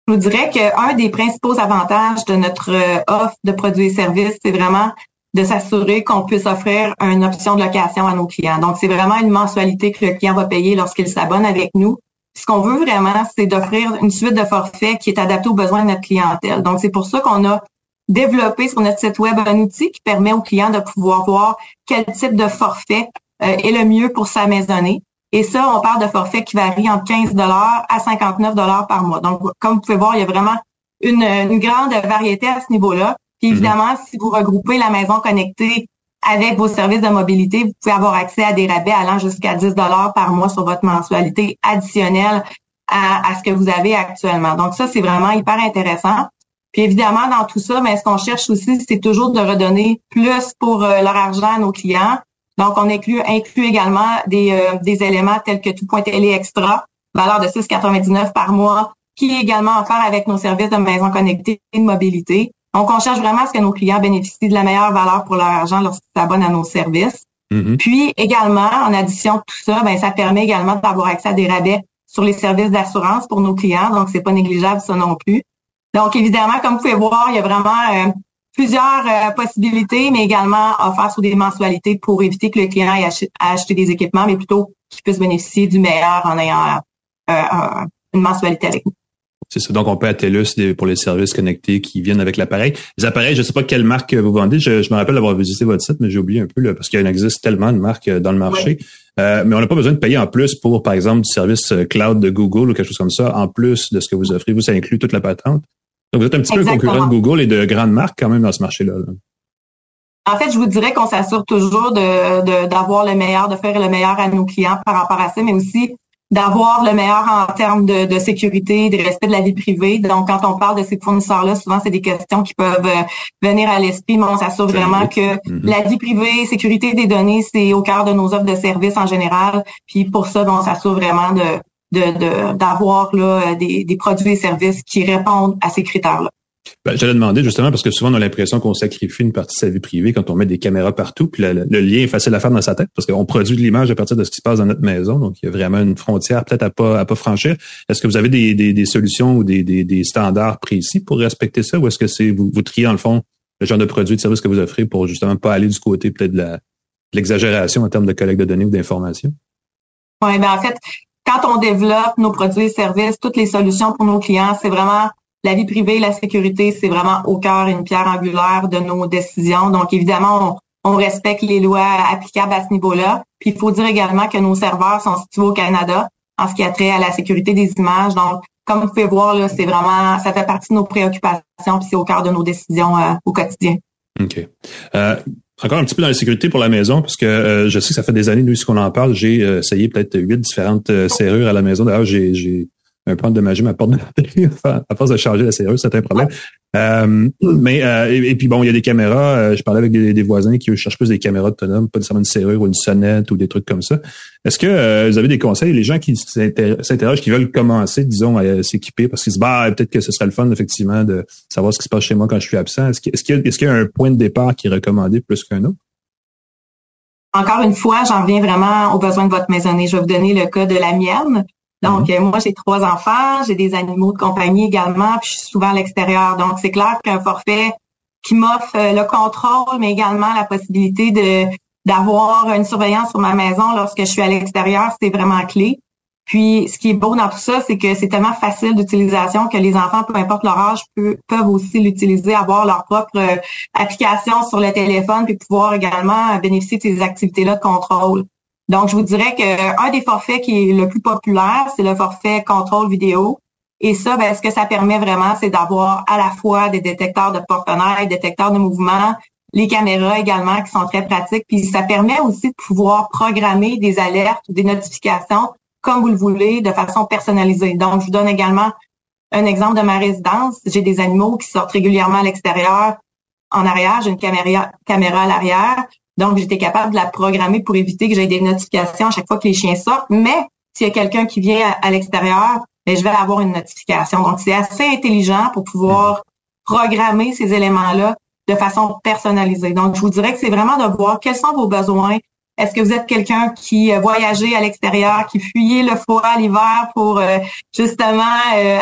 je vous dirais qu'un des principaux avantages de notre euh, offre de produits et services, c'est vraiment de s'assurer qu'on puisse offrir une option de location à nos clients. Donc, c'est vraiment une mensualité que le client va payer lorsqu'il s'abonne avec nous. Ce qu'on veut vraiment, c'est d'offrir une suite de forfaits qui est adaptée aux besoins de notre clientèle. Donc, c'est pour ça qu'on a développé sur notre site web un outil qui permet aux clients de pouvoir voir quel type de forfait euh, est le mieux pour sa maisonnée. Et ça, on parle de forfaits qui varient entre 15 à 59 par mois. Donc, comme vous pouvez voir, il y a vraiment une, grande variété à ce niveau-là. Puis évidemment, si vous regroupez la maison connectée avec vos services de mobilité, vous pouvez avoir accès à des rabais allant jusqu'à 10 par mois sur votre mensualité additionnelle à, ce que vous avez actuellement. Donc ça, c'est vraiment hyper intéressant. Puis évidemment, dans tout ça, mais ben, ce qu'on cherche aussi, c'est toujours de redonner plus pour euh, leur argent à nos clients. Donc, on inclut, inclut également des, euh, des éléments tels que tout point télé extra, valeur de 6,99 par mois, qui est également offert avec nos services de maison connectée et de mobilité. Donc, on cherche vraiment à ce que nos clients bénéficient de la meilleure valeur pour leur argent lorsqu'ils s'abonnent à nos services. Mm-hmm. Puis également, en addition de tout ça, ben, ça permet également d'avoir accès à des rabais sur les services d'assurance pour nos clients. Donc, c'est pas négligeable ça non plus. Donc, évidemment, comme vous pouvez voir, il y a vraiment euh, plusieurs euh, possibilités, mais également offert sous des mensualités pour éviter que le client ait acheté des équipements, mais plutôt qu'il puisse bénéficier du meilleur en ayant euh, une mensualité avec nous. C'est ça. Donc, on peut à TELUS pour les services connectés qui viennent avec l'appareil. Les appareils, je ne sais pas quelle marque vous vendez. Je, me rappelle d'avoir visité votre site, mais j'ai oublié un peu là, parce qu'il existe tellement de marques dans le marché. mais on n'a pas besoin de payer en plus pour, par exemple, du service cloud de Google ou quelque chose comme ça, en plus de ce que vous offrez. Vous, ça inclut toute la patente. Donc, vous êtes un petit peu concurrent de Google et de grandes marques quand même dans ce marché-là. En fait, je vous dirais qu'on s'assure toujours de d'avoir le meilleur, de faire le meilleur à nos clients par rapport à ça, mais aussi d'avoir le meilleur en termes de, de, sécurité, de respect de la vie privée. Donc, quand on parle de ces fournisseurs-là, souvent, c'est des questions qui peuvent euh, venir à l'esprit, mais on s'assure vraiment que mm-hmm. la vie privée, sécurité des données, c'est au cœur de nos offres de services en général. Puis pour ça, on s'assure vraiment de, d'avoir là, des, des produits et services qui répondent à ces critères-là. Ben, J'allais demander justement parce que souvent on a l'impression qu'on sacrifie une partie de sa vie privée quand on met des caméras partout, puis le, lien est facile à faire dans sa tête parce qu'on produit de l'image à partir de ce qui se passe dans notre maison, donc il y a vraiment une frontière peut-être à pas à pas franchir. Est-ce que vous avez des, des, des solutions ou des, des, des, standards précis pour respecter ça, ou est-ce que c'est vous, vous triez dans le fond le genre de produits et de services que vous offrez pour justement pas aller du côté peut-être de l'exagération en termes de collecte de données ou d'informations? Oui, ben en fait, quand on développe nos produits et services, toutes les solutions pour nos clients, c'est vraiment la vie privée, la sécurité, c'est vraiment au cœur une pierre angulaire de nos décisions. Donc, évidemment, on, respecte les lois applicables à ce niveau-là. Puis, il faut dire également que nos serveurs sont situés au Canada en ce qui a trait à la sécurité des images. Donc, comme vous pouvez voir, c'est vraiment, ça fait partie de nos préoccupations, puis c'est au cœur de nos décisions euh, au quotidien. OK. Euh, encore un petit peu dans la sécurité pour la maison, parce que euh, je sais que ça fait des années, nous, qu'on en parle, j'ai euh, essayé peut-être huit différentes euh, serrures à la maison. D'ailleurs, j'ai un peu endommagé ma porte de à force de changer la serrure, c'est un problème. Euh, mais euh, et, puis bon, il y a des caméras. Euh, je parlais avec des, voisins qui cherchent plus des caméras autonomes, pas nécessairement une serrure ou une sonnette ou des trucs comme ça. Est-ce que vous avez des conseils Les gens qui s'interrogent, qui veulent commencer, disons, à s'équiper, parce qu'ils se disent bah peut-être que ce serait le fun effectivement de savoir ce qui se passe chez moi quand je suis absent. Est-ce qu'il est-ce qu'il y a un point de départ qui est recommandé plus qu'un autre? Encore une fois, j'en viens vraiment aux besoins de votre maisonnée. Je vais vous donner le cas de la mienne. Donc, mhm. moi, j'ai trois enfants, j'ai des animaux de compagnie également, puis je suis souvent à l'extérieur. Donc, c'est clair qu'un forfait qui m'offre euh, le contrôle, mais également la possibilité de d'avoir une surveillance sur ma maison lorsque je suis à l'extérieur, c'est vraiment clé. Puis, ce qui est beau dans tout ça, c'est que c'est tellement facile d'utilisation que les enfants, peu importe leur âge, peuvent aussi l'utiliser, avoir leur propre euh, application sur le téléphone, puis pouvoir également bénéficier de ces activités-là de contrôle. Donc, je vous dirais qu'un des forfaits qui est le plus populaire, c'est le forfait contrôle vidéo. Et ça, ben, ce que ça permet vraiment, c'est d'avoir à la fois des détecteurs de porte-fenêtres, détecteurs de mouvement, les caméras également qui sont très pratiques. Puis ça permet aussi de pouvoir programmer des alertes ou des notifications comme vous le voulez, de façon personnalisée. Donc, je vous donne également un exemple de ma résidence. J'ai des animaux qui sortent régulièrement à l'extérieur. En arrière, j'ai une caméra, caméra à l'arrière. Donc, j'étais capable de la programmer pour éviter que j'aie des notifications à chaque fois que les chiens sortent. Mais s'il y a quelqu'un qui vient à, l'extérieur, ben, je vais avoir une notification. Donc, c'est assez intelligent pour pouvoir programmer ces éléments-là de façon personnalisée. Donc, je vous dirais que c'est vraiment de voir quels sont vos besoins Est-ce que vous êtes quelqu'un qui voyageait à l'extérieur, qui fuyait le froid l'hiver pour justement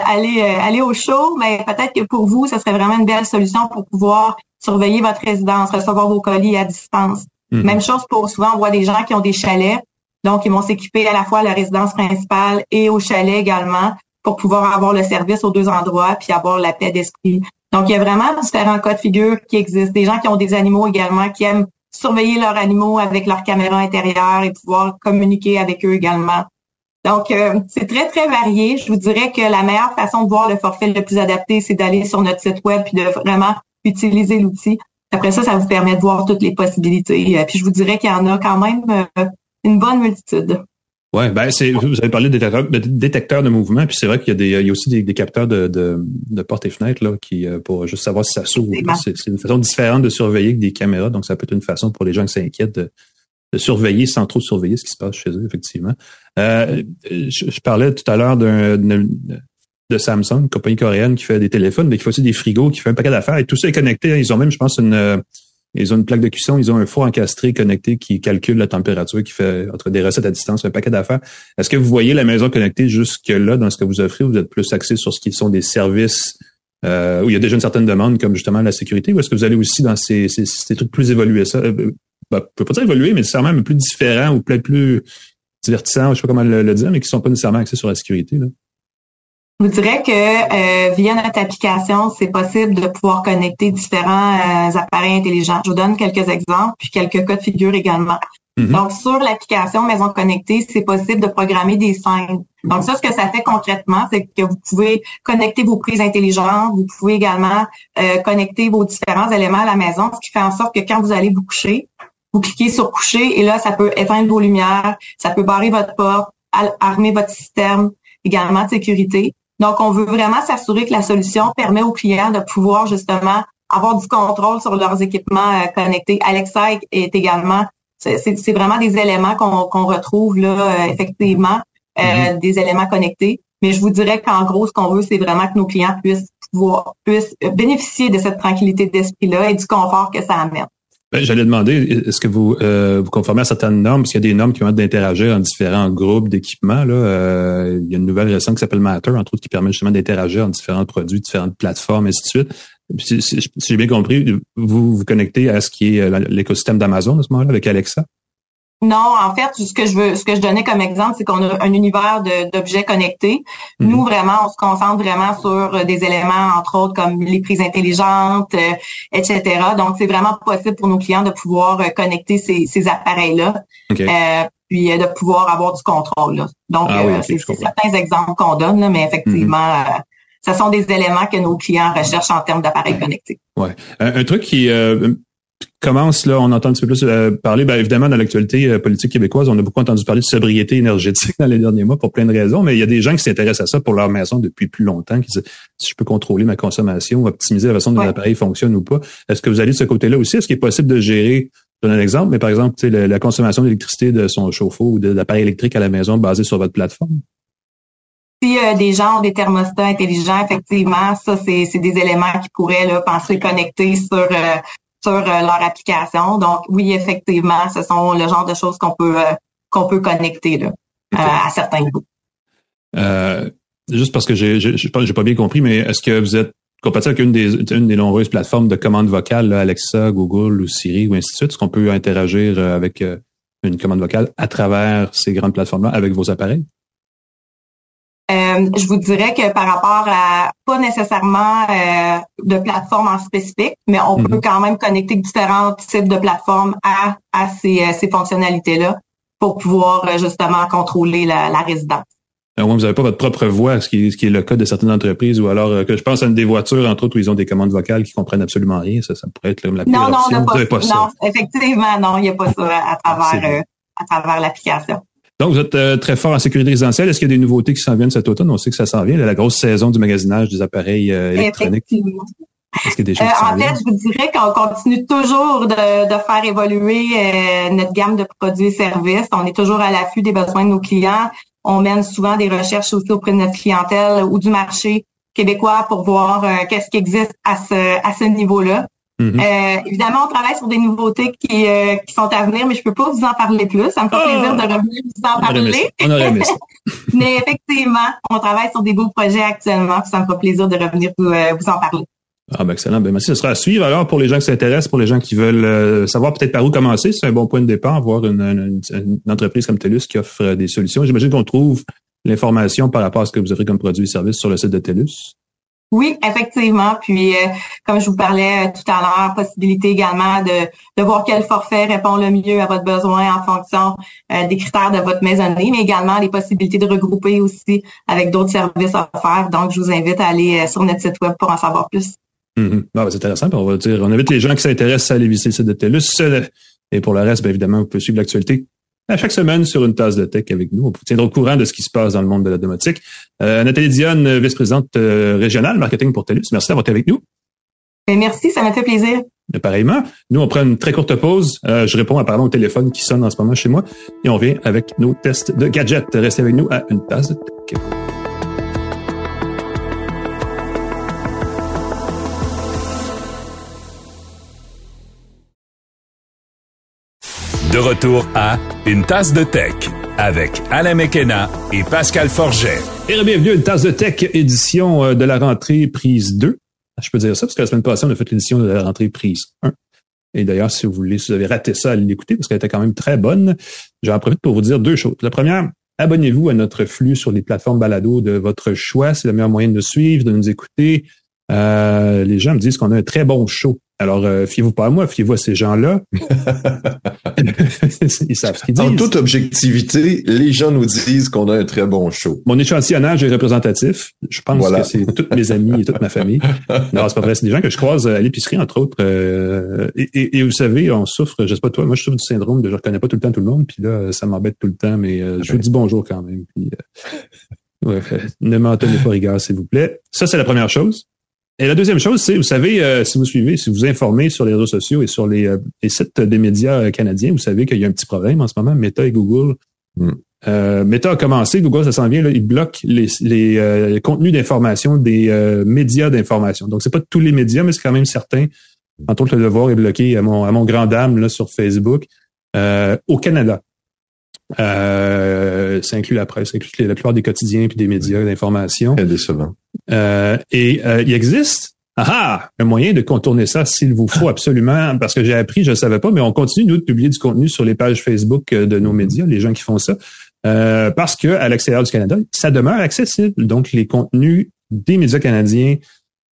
aller aller au chaud? Mais peut-être que pour vous, ce serait vraiment une belle solution pour pouvoir surveiller votre résidence, recevoir vos colis à distance. Mhm. Même chose pour souvent, on voit des gens qui ont des chalets. Donc, ils vont s'équiper à la fois à la résidence principale et au chalet également pour pouvoir avoir le service aux deux endroits puis avoir la paix d'esprit. Donc, il y a vraiment différents cas de figure qui existent. Des gens qui ont des animaux également, qui aiment surveiller leurs animaux avec leur caméra intérieure et pouvoir communiquer avec eux également. Donc, euh, c'est très, très varié. Je vous dirais que la meilleure façon de voir le forfait le plus adapté, c'est d'aller sur notre site web puis de vraiment utiliser l'outil. Après ça, ça vous permet de voir toutes les possibilités. Euh, puis je vous dirais qu'il y en a quand même euh, une bonne multitude. Ouais, ben c'est vous avez parlé de détecteurs de, mouvement, puis c'est vrai qu'il y a des il y a aussi des, capteurs de, de, portes et fenêtres là qui euh, pour juste savoir si ça s'ouvre. C'est une façon différente de surveiller que des caméras, donc ça peut être une façon pour les gens qui s'inquiètent de, de surveiller sans trop surveiller ce qui se passe chez eux, effectivement. Euh, je, parlais tout à l'heure d'un de Samsung, compagnie coréenne qui fait des téléphones, mais qui fait aussi des frigos, qui fait un paquet d'affaires. Et tout ça est connecté. Ils ont même, je pense, une, euh, ils ont une plaque de cuisson, ils ont un four encastré connecté qui calcule la température, qui fait entre des recettes à distance, un paquet d'affaires. Est-ce que vous voyez la maison connectée jusque-là dans ce que vous offrez? Ou vous êtes plus axé sur ce qui sont des services euh, où il y a déjà une certaine demande, comme justement la sécurité, ou est-ce que vous allez aussi dans ces, ces, ces trucs plus évolués, ça? Euh, bah, peut pas dire évoluer, mais nécessairement même plus différents ou peut-être plus divertissants, je sais pas comment le, dire, mais qui sont pas nécessairement axés sur la sécurité, là? Je vous dirais que euh, via notre application, c'est possible de pouvoir connecter différents euh, appareils intelligents. Je vous donne quelques exemples, puis quelques cas de figure également. Mm-hmm. Donc, sur l'application Maison Connectée, c'est possible de programmer des scènes. Donc, ça, ce que ça fait concrètement, c'est que vous pouvez connecter vos prises intelligentes, vous pouvez également euh, connecter vos différents éléments à la maison, ce qui fait en sorte que quand vous allez vous coucher, vous cliquez sur coucher et là, ça peut éteindre vos lumières, ça peut barrer votre porte, armer votre système également de sécurité. Donc, on veut vraiment s'assurer que la solution permet aux clients de pouvoir justement avoir du contrôle sur leurs équipements euh, connectés. Alexa est également, c'est vraiment des éléments qu'on retrouve là euh, effectivement, euh, mm-hmm. des éléments connectés. Mais je vous dirais qu'en gros, ce qu'on veut, c'est vraiment que nos clients puissent pouvoir puissent bénéficier de cette tranquillité d'esprit-là et du confort que ça amène. Ben, j'allais demander, est-ce que vous euh, vous conformez à certaines normes, parce qu'il y a des normes qui vont d'interagir en différents groupes d'équipements. Là, euh, il y a une nouvelle récente qui s'appelle Matter, entre autres, qui permet justement d'interagir en différents produits, différentes plateformes, et ainsi de suite. Si, si j'ai bien compris, vous vous connectez à ce qui est euh, l'écosystème d'Amazon à ce moment-là avec Alexa? Non, en fait, ce que je veux, ce que je donnais comme exemple, c'est qu'on a un univers d'objets connectés. Mhm. Nous, vraiment, on se concentre vraiment sur euh, des éléments, entre autres, comme les prises intelligentes, euh, etc. Donc, c'est vraiment possible pour nos clients de pouvoir euh, connecter ces, ces appareils-là. puis de pouvoir avoir du contrôle. Donc, ah c'est certains exemples qu'on donne, mais effectivement, mhm. ce sont des éléments que nos clients recherchent en termes d'appareils connectés. Ouais. Un, truc qui commence, là, on entend un petit peu plus euh, parler, bien évidemment, dans l'actualité euh, politique québécoise, on a beaucoup entendu parler de sobriété énergétique dans les derniers mois pour plein de raisons, mais il y a des gens qui s'intéressent à ça pour leur maison depuis plus longtemps, qui disent si je peux contrôler ma consommation, optimiser la façon dont l'appareil fonctionne ou pas. Est-ce que vous allez de ce côté-là aussi? Est-ce qu'il est possible de gérer, je donne un exemple, mais par exemple, la, la consommation d'électricité de son chauffe-eau ou de l'appareil électrique à la maison basé sur votre plateforme? Si euh, des gens ont des thermostats intelligents, effectivement, ça, c'est des éléments qui pourraient là, penser connecter sur sur euh, leur application. Donc oui, effectivement, ce sont le genre de choses qu'on peut euh, qu'on peut connecter là, à certains groupes. Euh, juste parce que j'ai j'ai pas, bien compris, mais est-ce que vous êtes compatible avec une des, une des nombreuses plateformes de commande vocale, Alexa, Google ou Siri ou ainsi de suite? Est-ce qu'on peut interagir avec une commande vocale à travers ces grandes plateformes-là avec vos appareils? Euh, je vous dirais que par rapport à pas nécessairement euh, de plateforme en spécifique, mais on peut mhm. quand même connecter différents types de plateformes à, à ces, euh, ces fonctionnalités-là pour pouvoir justement contrôler la, la résidence. Alors, vous n'avez pas votre propre voix, ce qui, est, ce qui est le cas de certaines entreprises, ou alors que je pense à une des voitures, entre autres, où ils ont des commandes vocales qui comprennent absolument rien. Ça, ça pourrait être la pire non, non, option. pas, pas, non, effectivement, non, il n'y a pas ça à travers, à travers l'application. Donc, vous êtes euh, très fort en sécurité résidentielle. Est-ce qu'il y a des nouveautés qui s'en viennent cet automne? On sait que ça s'en vient, la grosse saison du magasinage des appareils euh, électroniques. Est-ce qu'il y a des choses euh, en fait, je vous dirais qu'on continue toujours de, faire évoluer notre gamme de produits et services. On est toujours à l'affût des besoins de nos clients. On mène souvent des recherches aussi auprès de notre clientèle ou du marché québécois pour voir qu'est-ce qui existe à ce, à ce niveau-là. Mm-hmm. Euh, évidemment, on travaille sur des nouveautés qui, euh, qui sont à venir, mais je peux pas vous en parler plus. Ça me fait plaisir de revenir vous en parler. On aurait aimé ça. mais effectivement, on travaille sur des beaux projets actuellement, ça me fait plaisir de revenir vous, euh, vous en parler. Ah ben excellent. Ben merci. Ce sera à suivre alors pour les gens qui s'intéressent, pour les gens qui veulent savoir peut-être par où commencer. C'est un bon point de départ, voir une, une, entreprise comme TELUS qui offre des solutions. J'imagine qu'on trouve l'information par rapport à ce que vous offrez comme produit et service sur le site de TELUS. Oui, effectivement. Puis, euh, comme je vous parlais euh, tout à l'heure, possibilité également de, de voir quel forfait répond le mieux à votre besoin en fonction euh, des critères de votre maisonnée, mais également les possibilités de regrouper aussi avec d'autres services offerts. Donc, je vous invite à aller sur notre site web pour en savoir plus. Ben, c'est intéressant. On va dire, on invite les gens qui s'intéressent à aller visiter le site de TELUS. Et pour le reste, bien évidemment, vous pouvez suivre l'actualité à chaque semaine sur une tasse de tech avec nous. On vous tiendra au courant de ce qui se passe dans le monde de la domotique. Euh, Nathalie Dionne, vice-présidente euh, régionale marketing pour TELUS. Merci d'avoir été avec nous. Ben, merci, ça m'a fait plaisir. Et pareillement, nous, on prend une très courte pause. Euh, je réponds à pardon au téléphone qui sonne en ce moment chez moi et on vient avec nos tests de gadgets. Restez avec nous à une tasse de tech. De retour à Une tasse de tech avec Alain Mekena et Pascal Forget. Et bienvenue à Une tasse de tech édition euh, de la rentrée prise 2. Je peux dire ça parce que la semaine passée, on a fait l'édition de la rentrée prise 1. Et d'ailleurs, si vous voulez, si vous avez raté ça, allez l'écouter parce qu'elle était quand même très bonne. J'en profite pour vous dire deux choses. La première, abonnez-vous à notre flux sur les plateformes balado de votre choix. C'est le meilleur moyen de nous suivre, de nous écouter. Euh, les gens me disent qu'on a un très bon show. Alors, euh, fiez-vous pas à moi, fiez-vous à ces gens-là. Ils savent ce qu'ils disent. En toute objectivité, les gens nous disent qu'on a un très bon show. Mon échantillonnage est représentatif. Je pense que c'est toutes mes amis et toute ma famille. Non, c'est pas vrai. C'est des gens que je croise à l'épicerie, entre autres. Euh, et, vous savez, on souffre, je sais pas toi, moi je souffre du syndrome de je reconnais pas tout le temps tout le monde. Puis là, ça m'embête tout le temps, mais euh, je vous dis bonjour quand même. Puis, ouais, ne m'en tenez pas rigueur, s'il vous plaît. Ça, c'est la première chose. Et la deuxième chose, c'est, vous savez, euh, si vous suivez, si vous informez sur les réseaux sociaux et sur les, euh, sites des médias euh, canadiens, vous savez qu'il y a un petit problème en ce moment. Meta et Google. Mm. Meta a commencé, Google, ça s'en vient, là, il bloque les, les contenus d'information des médias d'information. Donc, c'est pas tous les médias, mais c'est quand même certains. Entre autres, le devoir est bloqué à mon, à mon grand dame là, sur Facebook. au Canada. Euh, ça inclut la presse, ça inclut la plupart des quotidiens puis des médias d'information. Très décevant. Euh, et euh, il existe ah, un moyen de contourner ça s'il vous faut absolument, parce que j'ai appris, je ne savais pas, mais on continue, nous, de publier du contenu sur les pages Facebook euh, de nos médias, les gens qui font ça, euh, parce que à l'extérieur du Canada, ça demeure accessible. Donc, les contenus des médias canadiens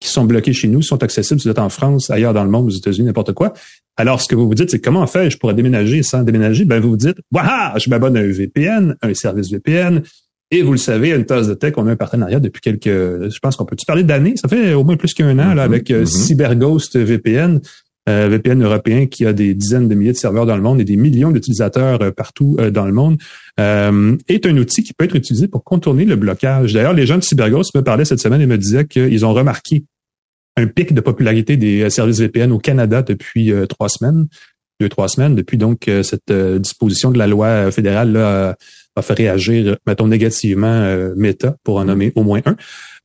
qui sont bloqués chez nous sont accessibles si vous êtes en France, ailleurs dans le monde, aux États-Unis, n'importe quoi. Alors, ce que vous vous dites, c'est comment faire je pourrais déménager sans déménager? Ben, vous vous dites, waouh, je m'abonne à un VPN, un service VPN. Et vous le savez, à une tasse de tech, on a un partenariat depuis quelques, je pense qu'on peut-tu parler d'années? Ça fait au moins plus qu'un an, là, mm-hmm. avec euh, mm-hmm. CyberGhost VPN, euh, VPN européen qui a des dizaines de milliers de serveurs dans le monde et des millions d'utilisateurs euh, partout dans le monde, est un outil qui peut être utilisé pour contourner le blocage. D'ailleurs, les gens de CyberGhost me parlaient cette semaine et me disaient qu'ils ont remarqué un pic de popularité des euh, services VPN au Canada depuis euh, trois semaines, deux, trois semaines, depuis donc euh, cette disposition de la loi fédérale là, a fait réagir, mettons, négativement Meta, pour en nommer au moins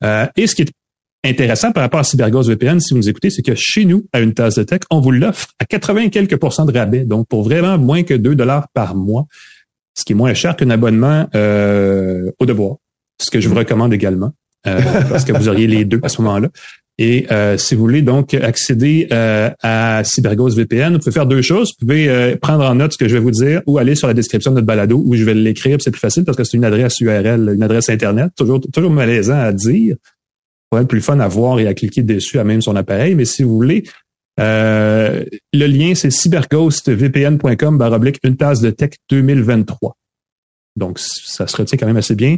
un. et ce qui est intéressant par rapport à CyberGhost VPN, si vous nous écoutez, c'est que chez nous, à une tasse de tech, on vous l'offre à 80 quelques pourcents de rabais, donc pour vraiment moins que 2 dollars par mois, ce qui est moins cher qu'un abonnement au devoir, ce que je vous recommande également. parce que vous auriez les deux à ce moment-là. Et euh, si vous voulez donc accéder euh, à CyberGhost VPN, vous pouvez faire deux choses. Vous pouvez euh, prendre en note ce que je vais vous dire ou aller sur la description de notre balado où je vais l'écrire. C'est plus facile parce que c'est une adresse URL, une adresse Internet. Toujours, toujours malaisant à dire. Plus fun à voir et à cliquer dessus à même son appareil. Mais si vous voulez, le lien, c'est cyberghostvpn.com baroblique une tasse de tech 2023. Donc, ça se retient quand même assez bien.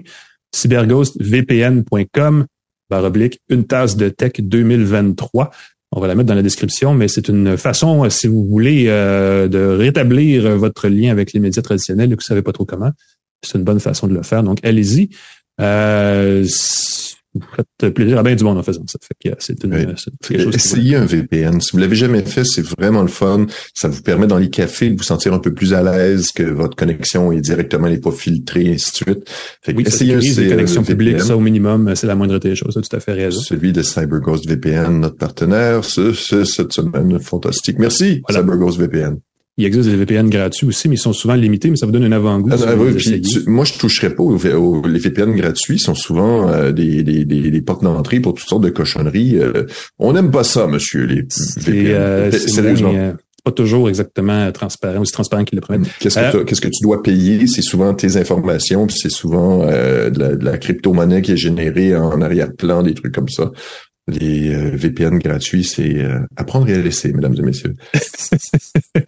cyberghostvpn.com baroblique une tasse de tech 2023. On va la mettre dans la description, mais c'est une façon, si vous voulez, euh, de rétablir votre lien avec les médias traditionnels et que vous savez pas trop comment. C'est une bonne façon de le faire. Donc, allez-y. Euh, vous faites plaisir à bien du monde en faisant ça. Fait que c'est une, quelque chose Essayez un VPN. Si vous l'avez jamais fait, c'est vraiment le fun. Ça vous permet dans les cafés de vous sentir un peu plus à l'aise, que votre connexion est directement, n'est pas filtrée, et ainsi de suite. Fait que oui, essayez un connexion publique, ça au minimum, c'est la moindre des choses. Ça, tout à fait raison. Celui de CyberGhost VPN, notre partenaire, ce, cette semaine, fantastique. Merci, CyberGhost VPN. Il existe des VPN gratuits aussi, mais ils sont souvent limités, mais ça vous donne un avant-goût. Ah, moi, je toucherais pas aux, les VPN gratuits. Ils sont souvent euh, des, des, des, portes d'entrée pour toutes sortes de cochonneries. Euh, on n'aime pas ça, monsieur, les VPN. Euh, c'est pas toujours exactement transparent, aussi transparent qu'ils le promettent. Qu'est-ce que, qu'est-ce que tu dois payer? C'est souvent tes informations, puis c'est souvent de la, de la crypto-monnaie qui est générée en arrière-plan, des trucs comme ça les euh, VPN gratuits, c'est euh, apprendre et à laisser, mesdames et messieurs.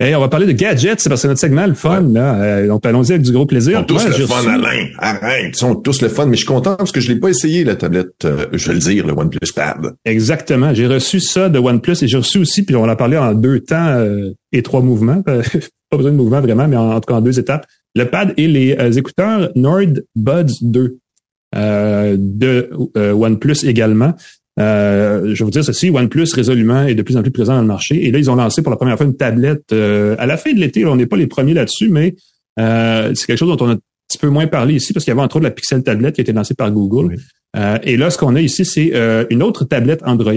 hey, on va parler de gadgets, c'est parce que notre segment, le fun, là. Euh, donc, allons-y avec du gros plaisir. Ils sont tous le fun, Alain. Arrête. Ils sont tous le fun, mais je suis content parce que je l'ai pas essayé, la tablette, je vais le dire, le OnePlus Pad. Exactement. J'ai reçu ça de OnePlus et j'ai reçu aussi, puis on l'a parlé en deux temps et trois mouvements. pas besoin de mouvement vraiment, mais en, en, tout cas en deux étapes. Le pad et les écouteurs Nord Buds 2. Euh, de euh, OnePlus également. Euh, je vais vous dire ceci, OnePlus résolument est de plus en plus présent dans le marché. Et là, ils ont lancé pour la première fois une tablette à la fin de l'été. On n'est pas les premiers là-dessus, mais c'est quelque chose dont on a un petit peu moins parlé ici parce qu'il y avait entre autres la Pixel tablette qui a été lancée par Google. et là, ce qu'on a ici, c'est une autre tablette Android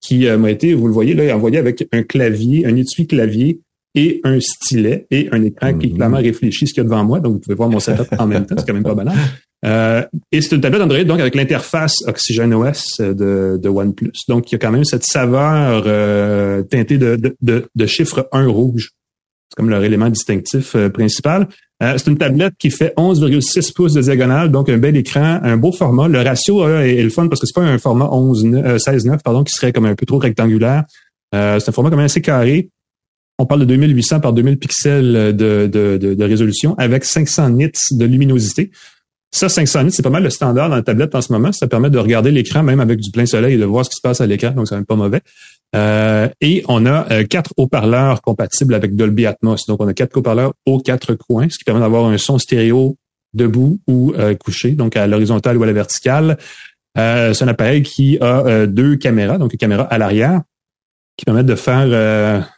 qui m'a été, vous le voyez là, envoyée avec un clavier, un étui clavier et un stylet et un écran qui est mm-hmm. clairement réfléchi ce qu'il y a devant moi. Donc, vous pouvez voir mon setup en même temps. C'est quand même pas banal. Euh, et c'est une tablette Android donc avec l'interface Oxygen OS de, de OnePlus. Donc il y a quand même cette saveur euh, teintée de, de, de, chiffre 1 rouge. C'est comme leur élément distinctif euh, principal. c'est une tablette qui fait 11,6 pouces de diagonale, donc un bel écran, un beau format. Le ratio est, le fun parce que c'est pas un format 11 16-9 pardon qui serait comme un peu trop rectangulaire. c'est un format quand même assez carré. On parle de 2800 par 2000 pixels de, de, de résolution avec 500 nits de luminosité. Ça, 500 nits, c'est pas mal le standard dans la tablette en ce moment. Ça permet de regarder l'écran même avec du plein soleil et de voir ce qui se passe à l'écran, donc c'est même pas mauvais. Euh, et on a euh, quatre haut-parleurs compatibles avec Dolby Atmos. Donc, on a quatre haut-parleurs aux quatre coins, ce qui permet d'avoir un son stéréo debout ou euh, couché, donc à l'horizontale ou à la verticale. c'est un appareil qui a deux caméras, donc une caméra à l'arrière, qui permettent de faire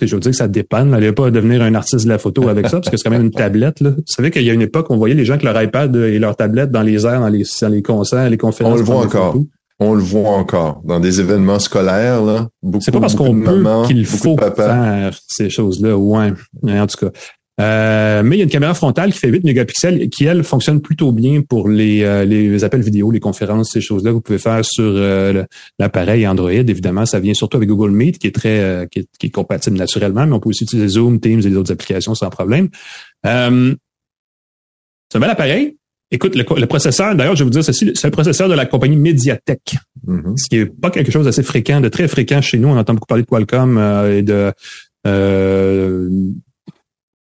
je veux dire que ça dépanne. N'allez pas devenir un artiste de la photo avec ça, parce que c'est quand même une tablette. Là. Vous savez qu'il y a une époque, on voyait les gens avec leur iPad et leur tablette dans les airs, dans les, dans les concerts, les conférences. On le voit encore. On le voit encore dans des événements scolaires. là. C'est pas parce qu'on peut qu'il faut faire ces choses-là. Ouais, en tout cas. Euh, mais il y a une caméra frontale qui fait 8 mégapixels qui, elle, fonctionne plutôt bien pour les, euh, les appels vidéo, les conférences, ces choses-là que vous pouvez faire sur euh, l'appareil Android. Évidemment, ça vient surtout avec Google Meet, qui est très qui est, compatible naturellement, mais on peut aussi utiliser Zoom, Teams et d'autres applications sans problème. c'est un bel appareil. Écoute, le, processeur, d'ailleurs, je vais vous dire ceci, c'est le processeur de la compagnie Mediatek, mm-hmm. ce qui est pas quelque chose d'assez fréquent, de très fréquent chez nous. On entend beaucoup parler de Qualcomm et de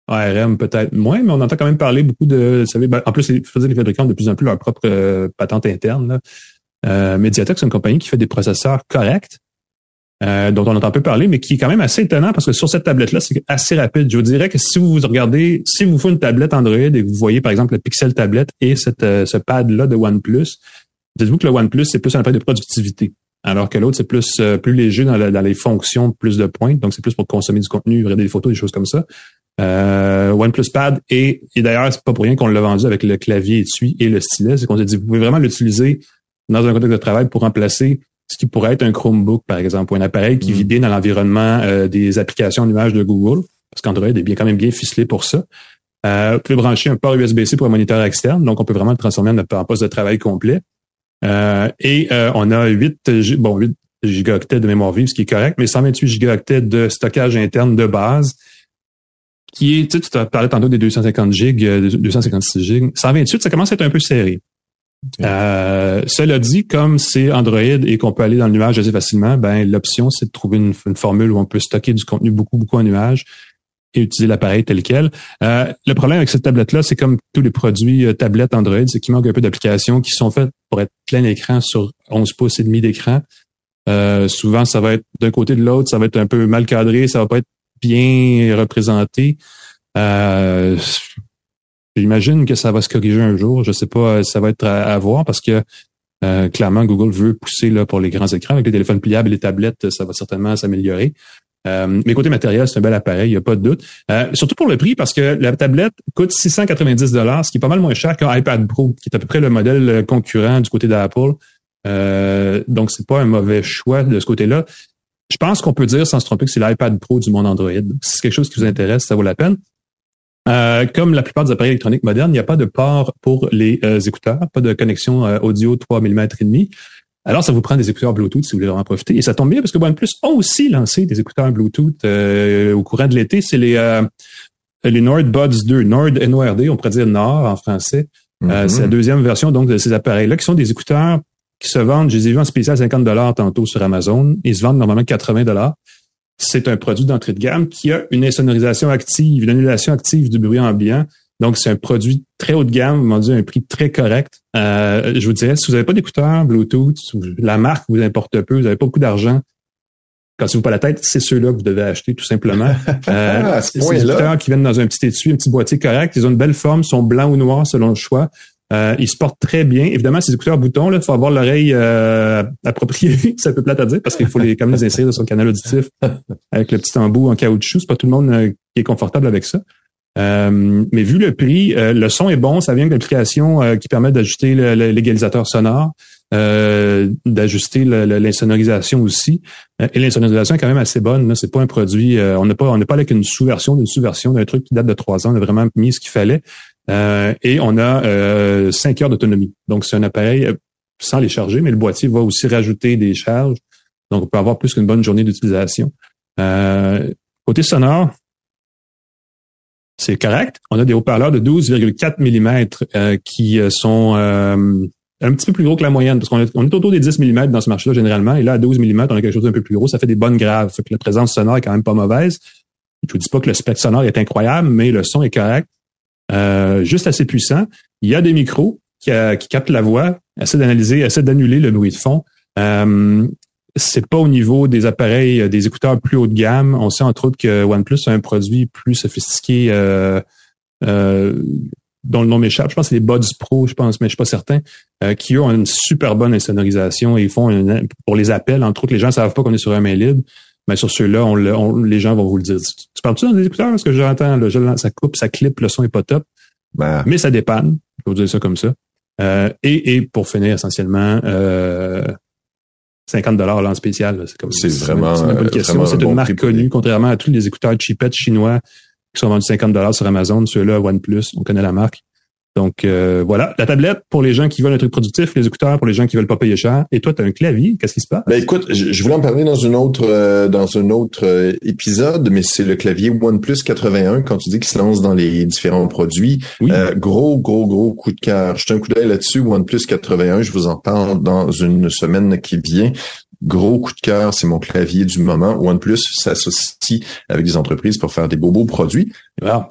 ARM peut-être moins, mais on entend quand même parler beaucoup de, vous savez, ben, en plus, les, fabricants de plus en plus leur propre euh, patente interne. Euh, Mediatek, c'est une compagnie qui fait des processeurs corrects, euh, dont on entend peu parler, mais qui est quand même assez étonnant parce que sur cette tablette-là, c'est assez rapide. Je vous dirais que si vous regardez, si vous faites une tablette Android et que vous voyez par exemple le Pixel tablette et cette, ce pad-là de OnePlus, dites-vous que le OnePlus, c'est plus un appareil de productivité. Alors que l'autre, c'est plus plus léger dans, dans, les fonctions, plus de pointes. Donc, c'est plus pour consommer du contenu, regarder des photos, des choses comme ça. Euh, OnePlus Pad et, et d'ailleurs, c'est pas pour rien qu'on l'a vendu avec le clavier étui et le stylet, c'est qu'on s'est dit, vous pouvez vraiment l'utiliser dans un contexte de travail pour remplacer ce qui pourrait être un Chromebook, par exemple, ou un appareil qui vit mm. bien dans l'environnement euh, des applications nuages de Google, parce qu'Android est bien quand même bien ficelé pour ça. Euh, vous pouvez brancher un port USB-C pour un moniteur externe, donc on peut vraiment le transformer en, poste de travail complet. Euh, et on a 8, bon, 8 gigaoctets de mémoire vive, ce qui est correct, mais 128 gigaoctets de stockage interne de base qui est, tu sais, tu parlé tantôt des 250 gigs, 256 euh, gigs. 128, ça commence à être un peu serré. Euh, cela dit, comme c'est Android et qu'on peut aller dans le nuage assez facilement, ben l'option c'est de trouver une, formule où on peut stocker du contenu beaucoup beaucoup en nuage et utiliser l'appareil tel quel. Euh, le problème avec cette tablette-là, c'est comme tous les produits euh, tablettes Android, c'est qu'il manque un peu d'applications qui sont faites pour être plein écran sur 11 pouces et demi d'écran. souvent, ça va être d'un côté de l'autre, ça va être un peu mal cadré, ça va pas être bien représenté. Euh, J'imagine que ça va se corriger un jour. Je sais pas, ça va être à, voir parce que clairement, Google veut pousser là pour les grands écrans. Avec les téléphones pliables et les tablettes, ça va certainement s'améliorer. Euh, mais côté matériel, c'est un bel appareil, il n'y a pas de doute. Euh, surtout pour le prix, parce que la tablette coûte 690 dollars, ce qui est pas mal moins cher qu'un iPad Pro, qui est à peu près le modèle concurrent du côté d'Apple. Euh, donc, c'est pas un mauvais choix de ce côté-là. Je pense qu'on peut dire sans se tromper que c'est l'iPad Pro du monde Android. Si c'est quelque chose qui vous intéresse, ça vaut la peine. Euh, comme la plupart des appareils électroniques modernes, il n'y a pas de port pour les euh, écouteurs, pas de connexion audio 3 mm et demi. Alors, ça vous prend des écouteurs Bluetooth si vous voulez en profiter. Et ça tombe bien parce que OnePlus a aussi lancé des écouteurs Bluetooth euh, au courant de l'été. C'est les, euh, les Nord Buds 2, Nord NORD, on pourrait dire Nord en français. Euh, mm-hmm. c'est la deuxième version donc de ces appareils-là qui sont des écouteurs qui se vendent, je les ai vus en spécial 50 dollars tantôt sur Amazon. Ils se vendent normalement 80 dollars. C'est un produit d'entrée de gamme qui a une insonorisation active, une annulation active du bruit ambiant donc, c'est un produit très haut de gamme, vendu à un prix très correct. Euh, je vous dirais, si vous n'avez pas d'écouteurs Bluetooth, la marque vous importe peu, vous n'avez pas beaucoup d'argent, cassez-vous pas la tête, c'est ceux-là que vous devez acheter tout simplement. Euh, c'est des écouteurs qui viennent dans un petit étui, un petit boîtier correct. Ils ont une belle forme, sont blancs ou noirs selon le choix. Euh, ils se portent très bien. Évidemment, ces écouteurs boutons, il faut avoir l'oreille euh, appropriée. c'est un peu plate à dire parce qu'il faut les, quand même les insérer dans son canal auditif avec le petit embout en caoutchouc. C'est pas tout le monde euh, qui est confortable avec ça. Euh, mais vu le prix, euh, le son est bon, ça vient de l'application qui permet d'ajuster l'égalisateur sonore, d'ajuster l'insonorisation aussi. et l'insonorisation est quand même assez bonne. C'est pas un produit, on n'a pas, on n'est pas avec une sous-version d'une sous-version d'un truc qui date de trois ans. On a vraiment mis ce qu'il fallait. Et on a cinq heures d'autonomie. Donc c'est un appareil sans les charger, mais le boîtier va aussi rajouter des charges. Donc on peut avoir plus qu'une bonne journée d'utilisation. côté sonore, c'est correct. On a des haut-parleurs de 12,4 mm euh, qui euh, sont euh, un petit peu plus gros que la moyenne, parce qu'on est, on est autour des 10 mm dans ce marché-là généralement, et là, à 12 mm, on a quelque chose d'un peu plus gros. Ça fait des bonnes graves. Fait que la présence sonore est quand même pas mauvaise. Je vous dis pas que le spectre sonore est incroyable, mais le son est correct. Juste assez puissant. Il y a des micros qui, qui captent la voix, essaient d'analyser, essaient d'annuler le bruit de fond c'est pas au niveau des appareils, euh, des écouteurs plus haut de gamme. On sait entre autres que OnePlus a un produit plus sophistiqué euh, euh, dont le nom m'échappe. Je pense que c'est les Buds Pro, je pense, mais je suis pas certain, qui ont une super bonne insonorisation et ils font pour les appels, entre autres, les gens savent pas qu'on est sur un mail libre. Mais sur ceux-là, on, les gens vont vous le dire. Tu, parles-tu dans des écouteurs? Parce que j'entends, ça coupe, ça clip, le son est pas top. Ben. Mais ça dépanne. Je peux vous dire ça comme ça. et, et pour finir, essentiellement, 50 dollars en spécial. C'est comme c'est vraiment une, question. C'est une marque connue, contrairement à tous les écouteurs cheapettes chinois qui sont vendus 50 dollars sur Amazon. Ceux-là, OnePlus, on connaît la marque. Donc euh, voilà, la tablette pour les gens qui veulent un truc productif, les écouteurs pour les gens qui veulent pas payer cher. Et toi, tu as un clavier, qu'est-ce qui se passe? Ben écoute, je, voulais en parler dans une autre euh, dans un autre euh, épisode, mais c'est le clavier OnePlus 81 quand tu dis qu'il se lance dans les différents produits. gros gros gros coup de cœur. Jetez un coup d'œil là-dessus OnePlus 81, je vous en parle dans une semaine qui vient. Gros coup de cœur, c'est mon clavier du moment. OnePlus s'associe avec des entreprises pour faire des beaux beaux produits. Ah,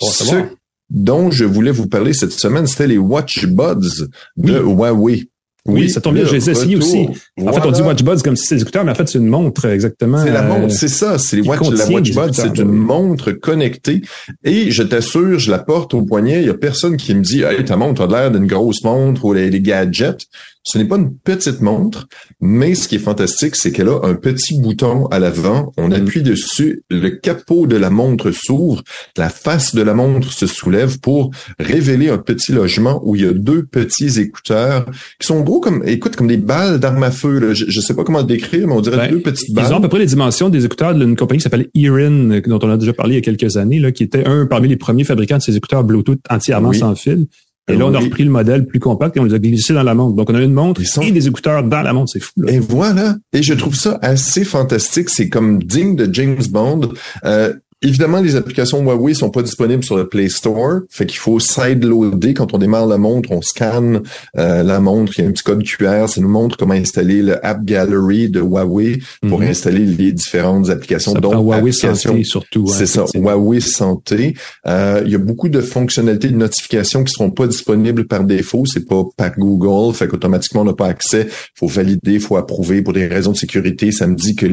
dont je voulais vous parler cette semaine, c'était les Watch Buds de Huawei. Oui, ça tombe bien, je les ai essayés aussi. En fait, on dit Watch Buds comme si c'était des écouteurs, mais en fait, c'est une montre, exactement. C'est la montre, euh, c'est ça. C'est Watch, la Watch Buds, c'est une montre connectée. Et je t'assure, je la porte au poignet. Il y a personne qui me dit, hey, ta montre a l'air d'une grosse montre ou les gadgets. Ce n'est pas une petite montre, mais ce qui est fantastique, c'est qu'elle a un petit bouton à l'avant. On mm. appuie dessus, le capot de la montre s'ouvre, la face de la montre se soulève pour révéler un petit logement où il y a deux petits écouteurs qui sont gros comme, écoute, comme des balles d'armes à feu. Je, ne sais pas comment le décrire, mais on dirait ben, deux petites balles. Ils ont à peu près les dimensions des écouteurs d'une compagnie qui s'appelle Erin, dont on a déjà parlé il y a quelques années, là, qui était un parmi les premiers fabricants de ces écouteurs Bluetooth entièrement sans fil. Et là, on a repris le modèle plus compact et on les a glissés dans la montre. Donc, on a une montre et des écouteurs dans la montre. C'est fou. Et voilà. Et je trouve ça assez fantastique. C'est comme digne de James Bond. Euh, Évidemment, les applications Huawei sont pas disponibles sur le Play Store, fait qu'il faut side-loader. Quand on démarre la montre, on scanne euh, la montre, il y a un petit code QR, ça nous montre comment installer le App Gallery de Huawei pour mhm. installer les différentes applications. donc Huawei Santé surtout. Hein, c'est ça, Huawei Santé. Euh, il y a beaucoup de fonctionnalités de notification qui seront pas disponibles par défaut, c'est pas par Google, fait qu'automatiquement on n'a pas accès. Il faut valider, il faut approuver pour des raisons de sécurité. Ça me dit que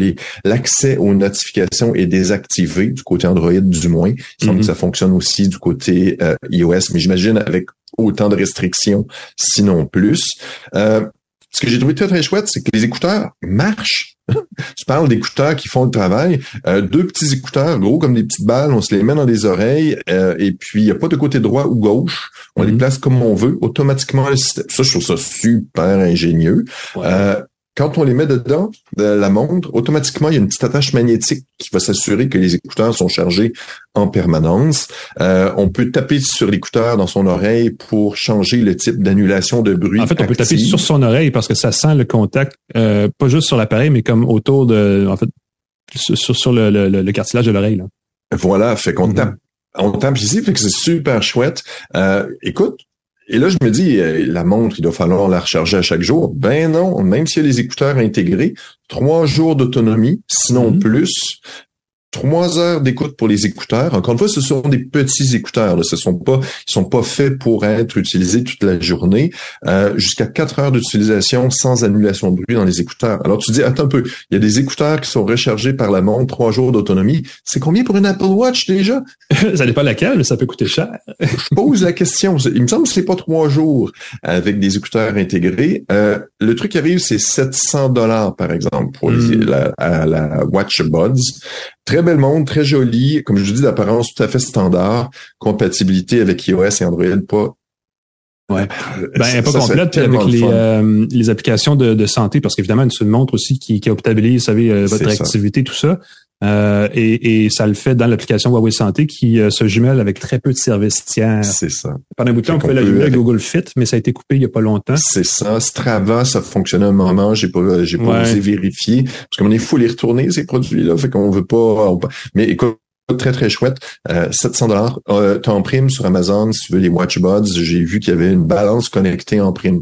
l'accès aux notifications est désactivé du côté Android du moins. Il semble Mhm. que ça fonctionne aussi du côté euh, iOS, mais j'imagine avec autant de restrictions, sinon plus. Euh, ce que j'ai trouvé très très chouette, c'est que les écouteurs marchent. tu parles d'écouteurs qui font le travail. Euh, deux petits écouteurs, gros comme des petites balles, on se les met dans les oreilles euh, et puis il n'y a pas de côté droit ou gauche. On les Mhm. place comme on veut. Automatiquement, le système. Ça, je trouve ça super ingénieux. Ouais. Euh, quand on les met dedans, de la montre, automatiquement, il y a une petite attache magnétique qui va s'assurer que les écouteurs sont chargés en permanence. Euh, on peut taper sur l'écouteur dans son oreille pour changer le type d'annulation de bruit. En fait, on peut taper sur son oreille parce que ça sent le contact, euh, pas juste sur l'appareil, mais comme autour de, en fait, sur, sur- le, le- le cartilage de l'oreille. là. Voilà, fait qu'on Mhm. tape, on tape ici, fait que c'est super chouette. Euh, écoute, et là je me dis, euh, la montre, il doit falloir la recharger à chaque jour. Ben non, même s'il y a les écouteurs intégrés, trois jours d'autonomie, sinon Mhm. plus. Trois heures d'écoute pour les écouteurs. Encore une fois, ce sont des petits écouteurs. Là. Ce sont pas, ils sont pas faits pour être utilisés toute la journée. Euh, Jusqu'à quatre heures d'utilisation sans annulation de bruit dans les écouteurs. Alors tu dis, attends un peu, il y a des écouteurs qui sont rechargés par la montre, trois jours d'autonomie. C'est combien pour une Apple Watch déjà? ça dépend laquelle, mais ça peut coûter cher. Je pose la question. Il me semble que c'est pas trois jours avec des écouteurs intégrés. Euh, le truc qui arrive, c'est 700 dollars par exemple pour les- Mm. la, la Watch Buds. Très belle montre, très jolie, comme je vous dis, d'apparence tout à fait standard, compatibilité avec iOS et Android pas. Ouais. Euh, Ben, elle pas ça complète avec le les, euh, les applications de, de santé, parce qu'évidemment, c'est une montre aussi qui, qui optabilise, vous savez, euh, votre ça. activité, tout ça. Euh, et, et ça le fait dans l'application Huawei Santé qui euh, se jumelle avec très peu de services tiers. C'est ça. Pendant un bout de temps, on pouvait la jumeler avec Google Fit, mais ça a été coupé il y a pas longtemps. C'est ça. Strava, ça fonctionnait un moment. J'ai pas, j'ai pas Ouais. osé vérifier parce qu'on est fou les retourner ces produits-là. Fait qu'on veut pas. on- mais écoute. Très très chouette, euh, 700 dollars. Euh, T'as en prime sur Amazon si tu veux les Watch Buds. J'ai vu qu'il y avait une balance connectée en prime.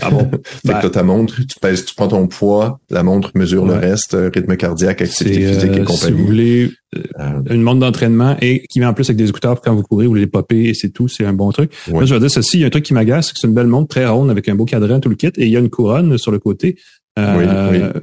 Ah bon? Fait Ben, que t'as ta montre, tu pèses, tu prends ton poids, la montre mesure le reste, euh, rythme cardiaque, activité physique et euh, si vous compagnie. voulez Euh, une montre d'entraînement et qui met en plus avec des écouteurs quand vous courez, vous les popez et c'est tout, c'est un bon truc. Ouais. Là, je vais dire ceci, il y a un truc qui m'agace, c'est que c'est une belle montre très ronde avec un beau cadran, tout le kit, et il y a une couronne sur le côté. Euh, Oui,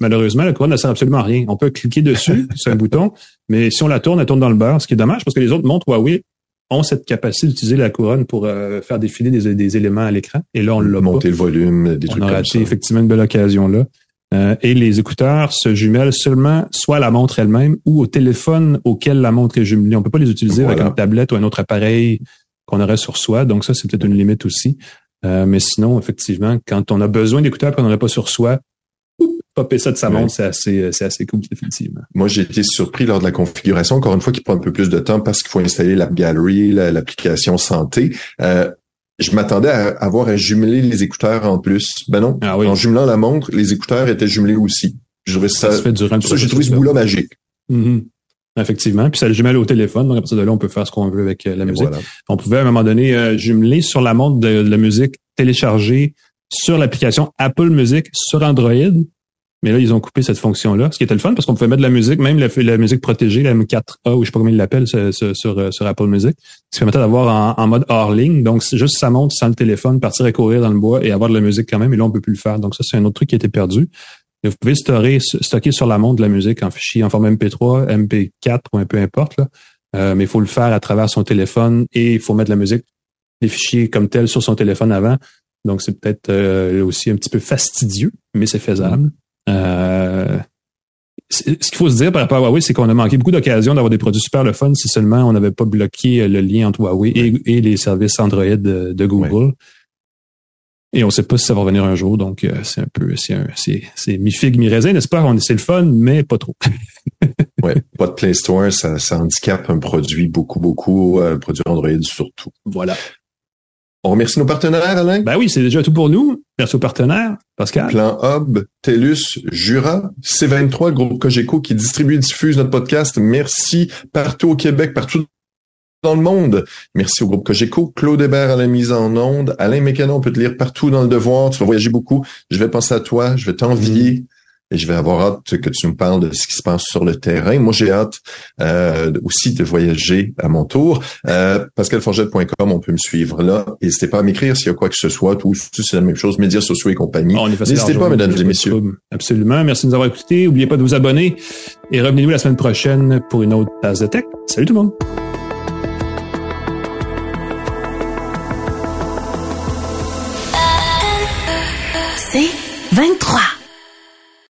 Malheureusement, la couronne ne sert absolument à rien. On peut cliquer dessus, c'est un bouton, mais si on la tourne, elle tourne dans le beurre, ce qui est dommage parce que les autres montres Huawei ont cette capacité d'utiliser la couronne pour euh, faire défiler des, des éléments à l'écran. Et là, on l'a pas. monter le volume, des On trucs a comme ça. effectivement une belle occasion là. Euh, et les écouteurs se jumellent seulement soit à la montre elle-même ou au téléphone auquel la montre est jumelée. On peut pas les utiliser Voilà. avec une tablette ou un autre appareil qu'on aurait sur soi. Donc ça, c'est peut-être une limite aussi. Euh, mais sinon, effectivement, quand on a besoin d'écouteurs qu'on n'aurait pas sur soi, popper ça de sa Ouais. montre, c'est assez, c'est assez cool, effectivement. Moi, j'ai été surpris lors de la configuration, encore une fois, qui prend un peu plus de temps parce qu'il faut installer l'App Gallery, la- l'application santé. Euh, je m'attendais à avoir à jumeler les écouteurs en plus. Ben non. Ah oui. En jumelant la montre, les écouteurs étaient jumelés aussi. Je Ça, ça, se fait durant ça, j'ai trouvé ce bout-là magique. Mhm. Effectivement. Puis ça le jumelle au téléphone. Donc, à partir de là, on peut faire ce qu'on veut avec euh, la musique. voilà. on pouvait à un moment donné euh, jumeler sur la montre de, de la musique téléchargée sur l'application Apple Music sur Android. Mais là, ils ont coupé cette fonction-là, ce qui était le fun parce qu'on pouvait mettre de la musique, même la, musique protégée, la M4A ou je sais pas comment ils l'appellent euh, sur Apple Music, ce qui permettait d'avoir en, mode hors ligne. Donc, juste sa montre sans le téléphone, partir à courir dans le bois et avoir de la musique quand même. Et là, on peut plus le faire. Donc, ça, c'est un autre truc qui a été perdu. Vous pouvez stocker, stocker sur la montre de la musique en fichier en format MP3, MP4 ou un peu importe. Là. Euh, mais il faut le faire à travers son téléphone et il faut mettre la musique, les fichiers comme tels sur son téléphone avant. Donc, c'est peut-être euh, aussi un petit peu fastidieux, mais c'est faisable. Euh, ce qu'il faut se dire par rapport à Huawei, c'est qu'on a manqué beaucoup d'occasions d'avoir des produits super le fun si seulement on n'avait pas bloqué euh, le lien entre Huawei et, et les services Android de, de Google. Et on ne sait pas si ça va revenir un jour, donc euh, c'est un peu, c'est mi-figue, mi-raisin, n'est-ce pas? On- C'est le fun, mais pas trop. Ouais, pas de Play Store, ça, ça handicape un produit beaucoup, beaucoup, un produit Android surtout. Voilà. On remercie nos partenaires, Alain. Ben oui, c'est déjà tout pour nous. Merci aux partenaires. Pascal? Plan Hub, TELUS, Jura, C23, le groupe Cogeco qui distribue et diffuse notre podcast. Merci partout au Québec, partout dans le monde. Merci au groupe Cogeco, Claude Hébert à la mise en onde, Alain Mécanon, on peut te lire partout dans le devoir, tu vas voyager beaucoup. Je vais penser à toi, je vais t'envier. Et je vais avoir hâte que tu nous parles de ce qui se passe sur le terrain. Moi, j'ai hâte euh, aussi de voyager à mon tour. Euh, PascalForget.com, on peut me suivre là. N'hésitez pas à m'écrire s'il y a quoi que ce soit, tout c'est la même chose, médias sociaux et compagnie. N'hésitez pas, mesdames et messieurs. Absolument. Merci de nous avoir écoutés. N'oubliez pas de vous abonner et revenez-nous la semaine prochaine pour une autre tasse de tech. Salut tout le monde.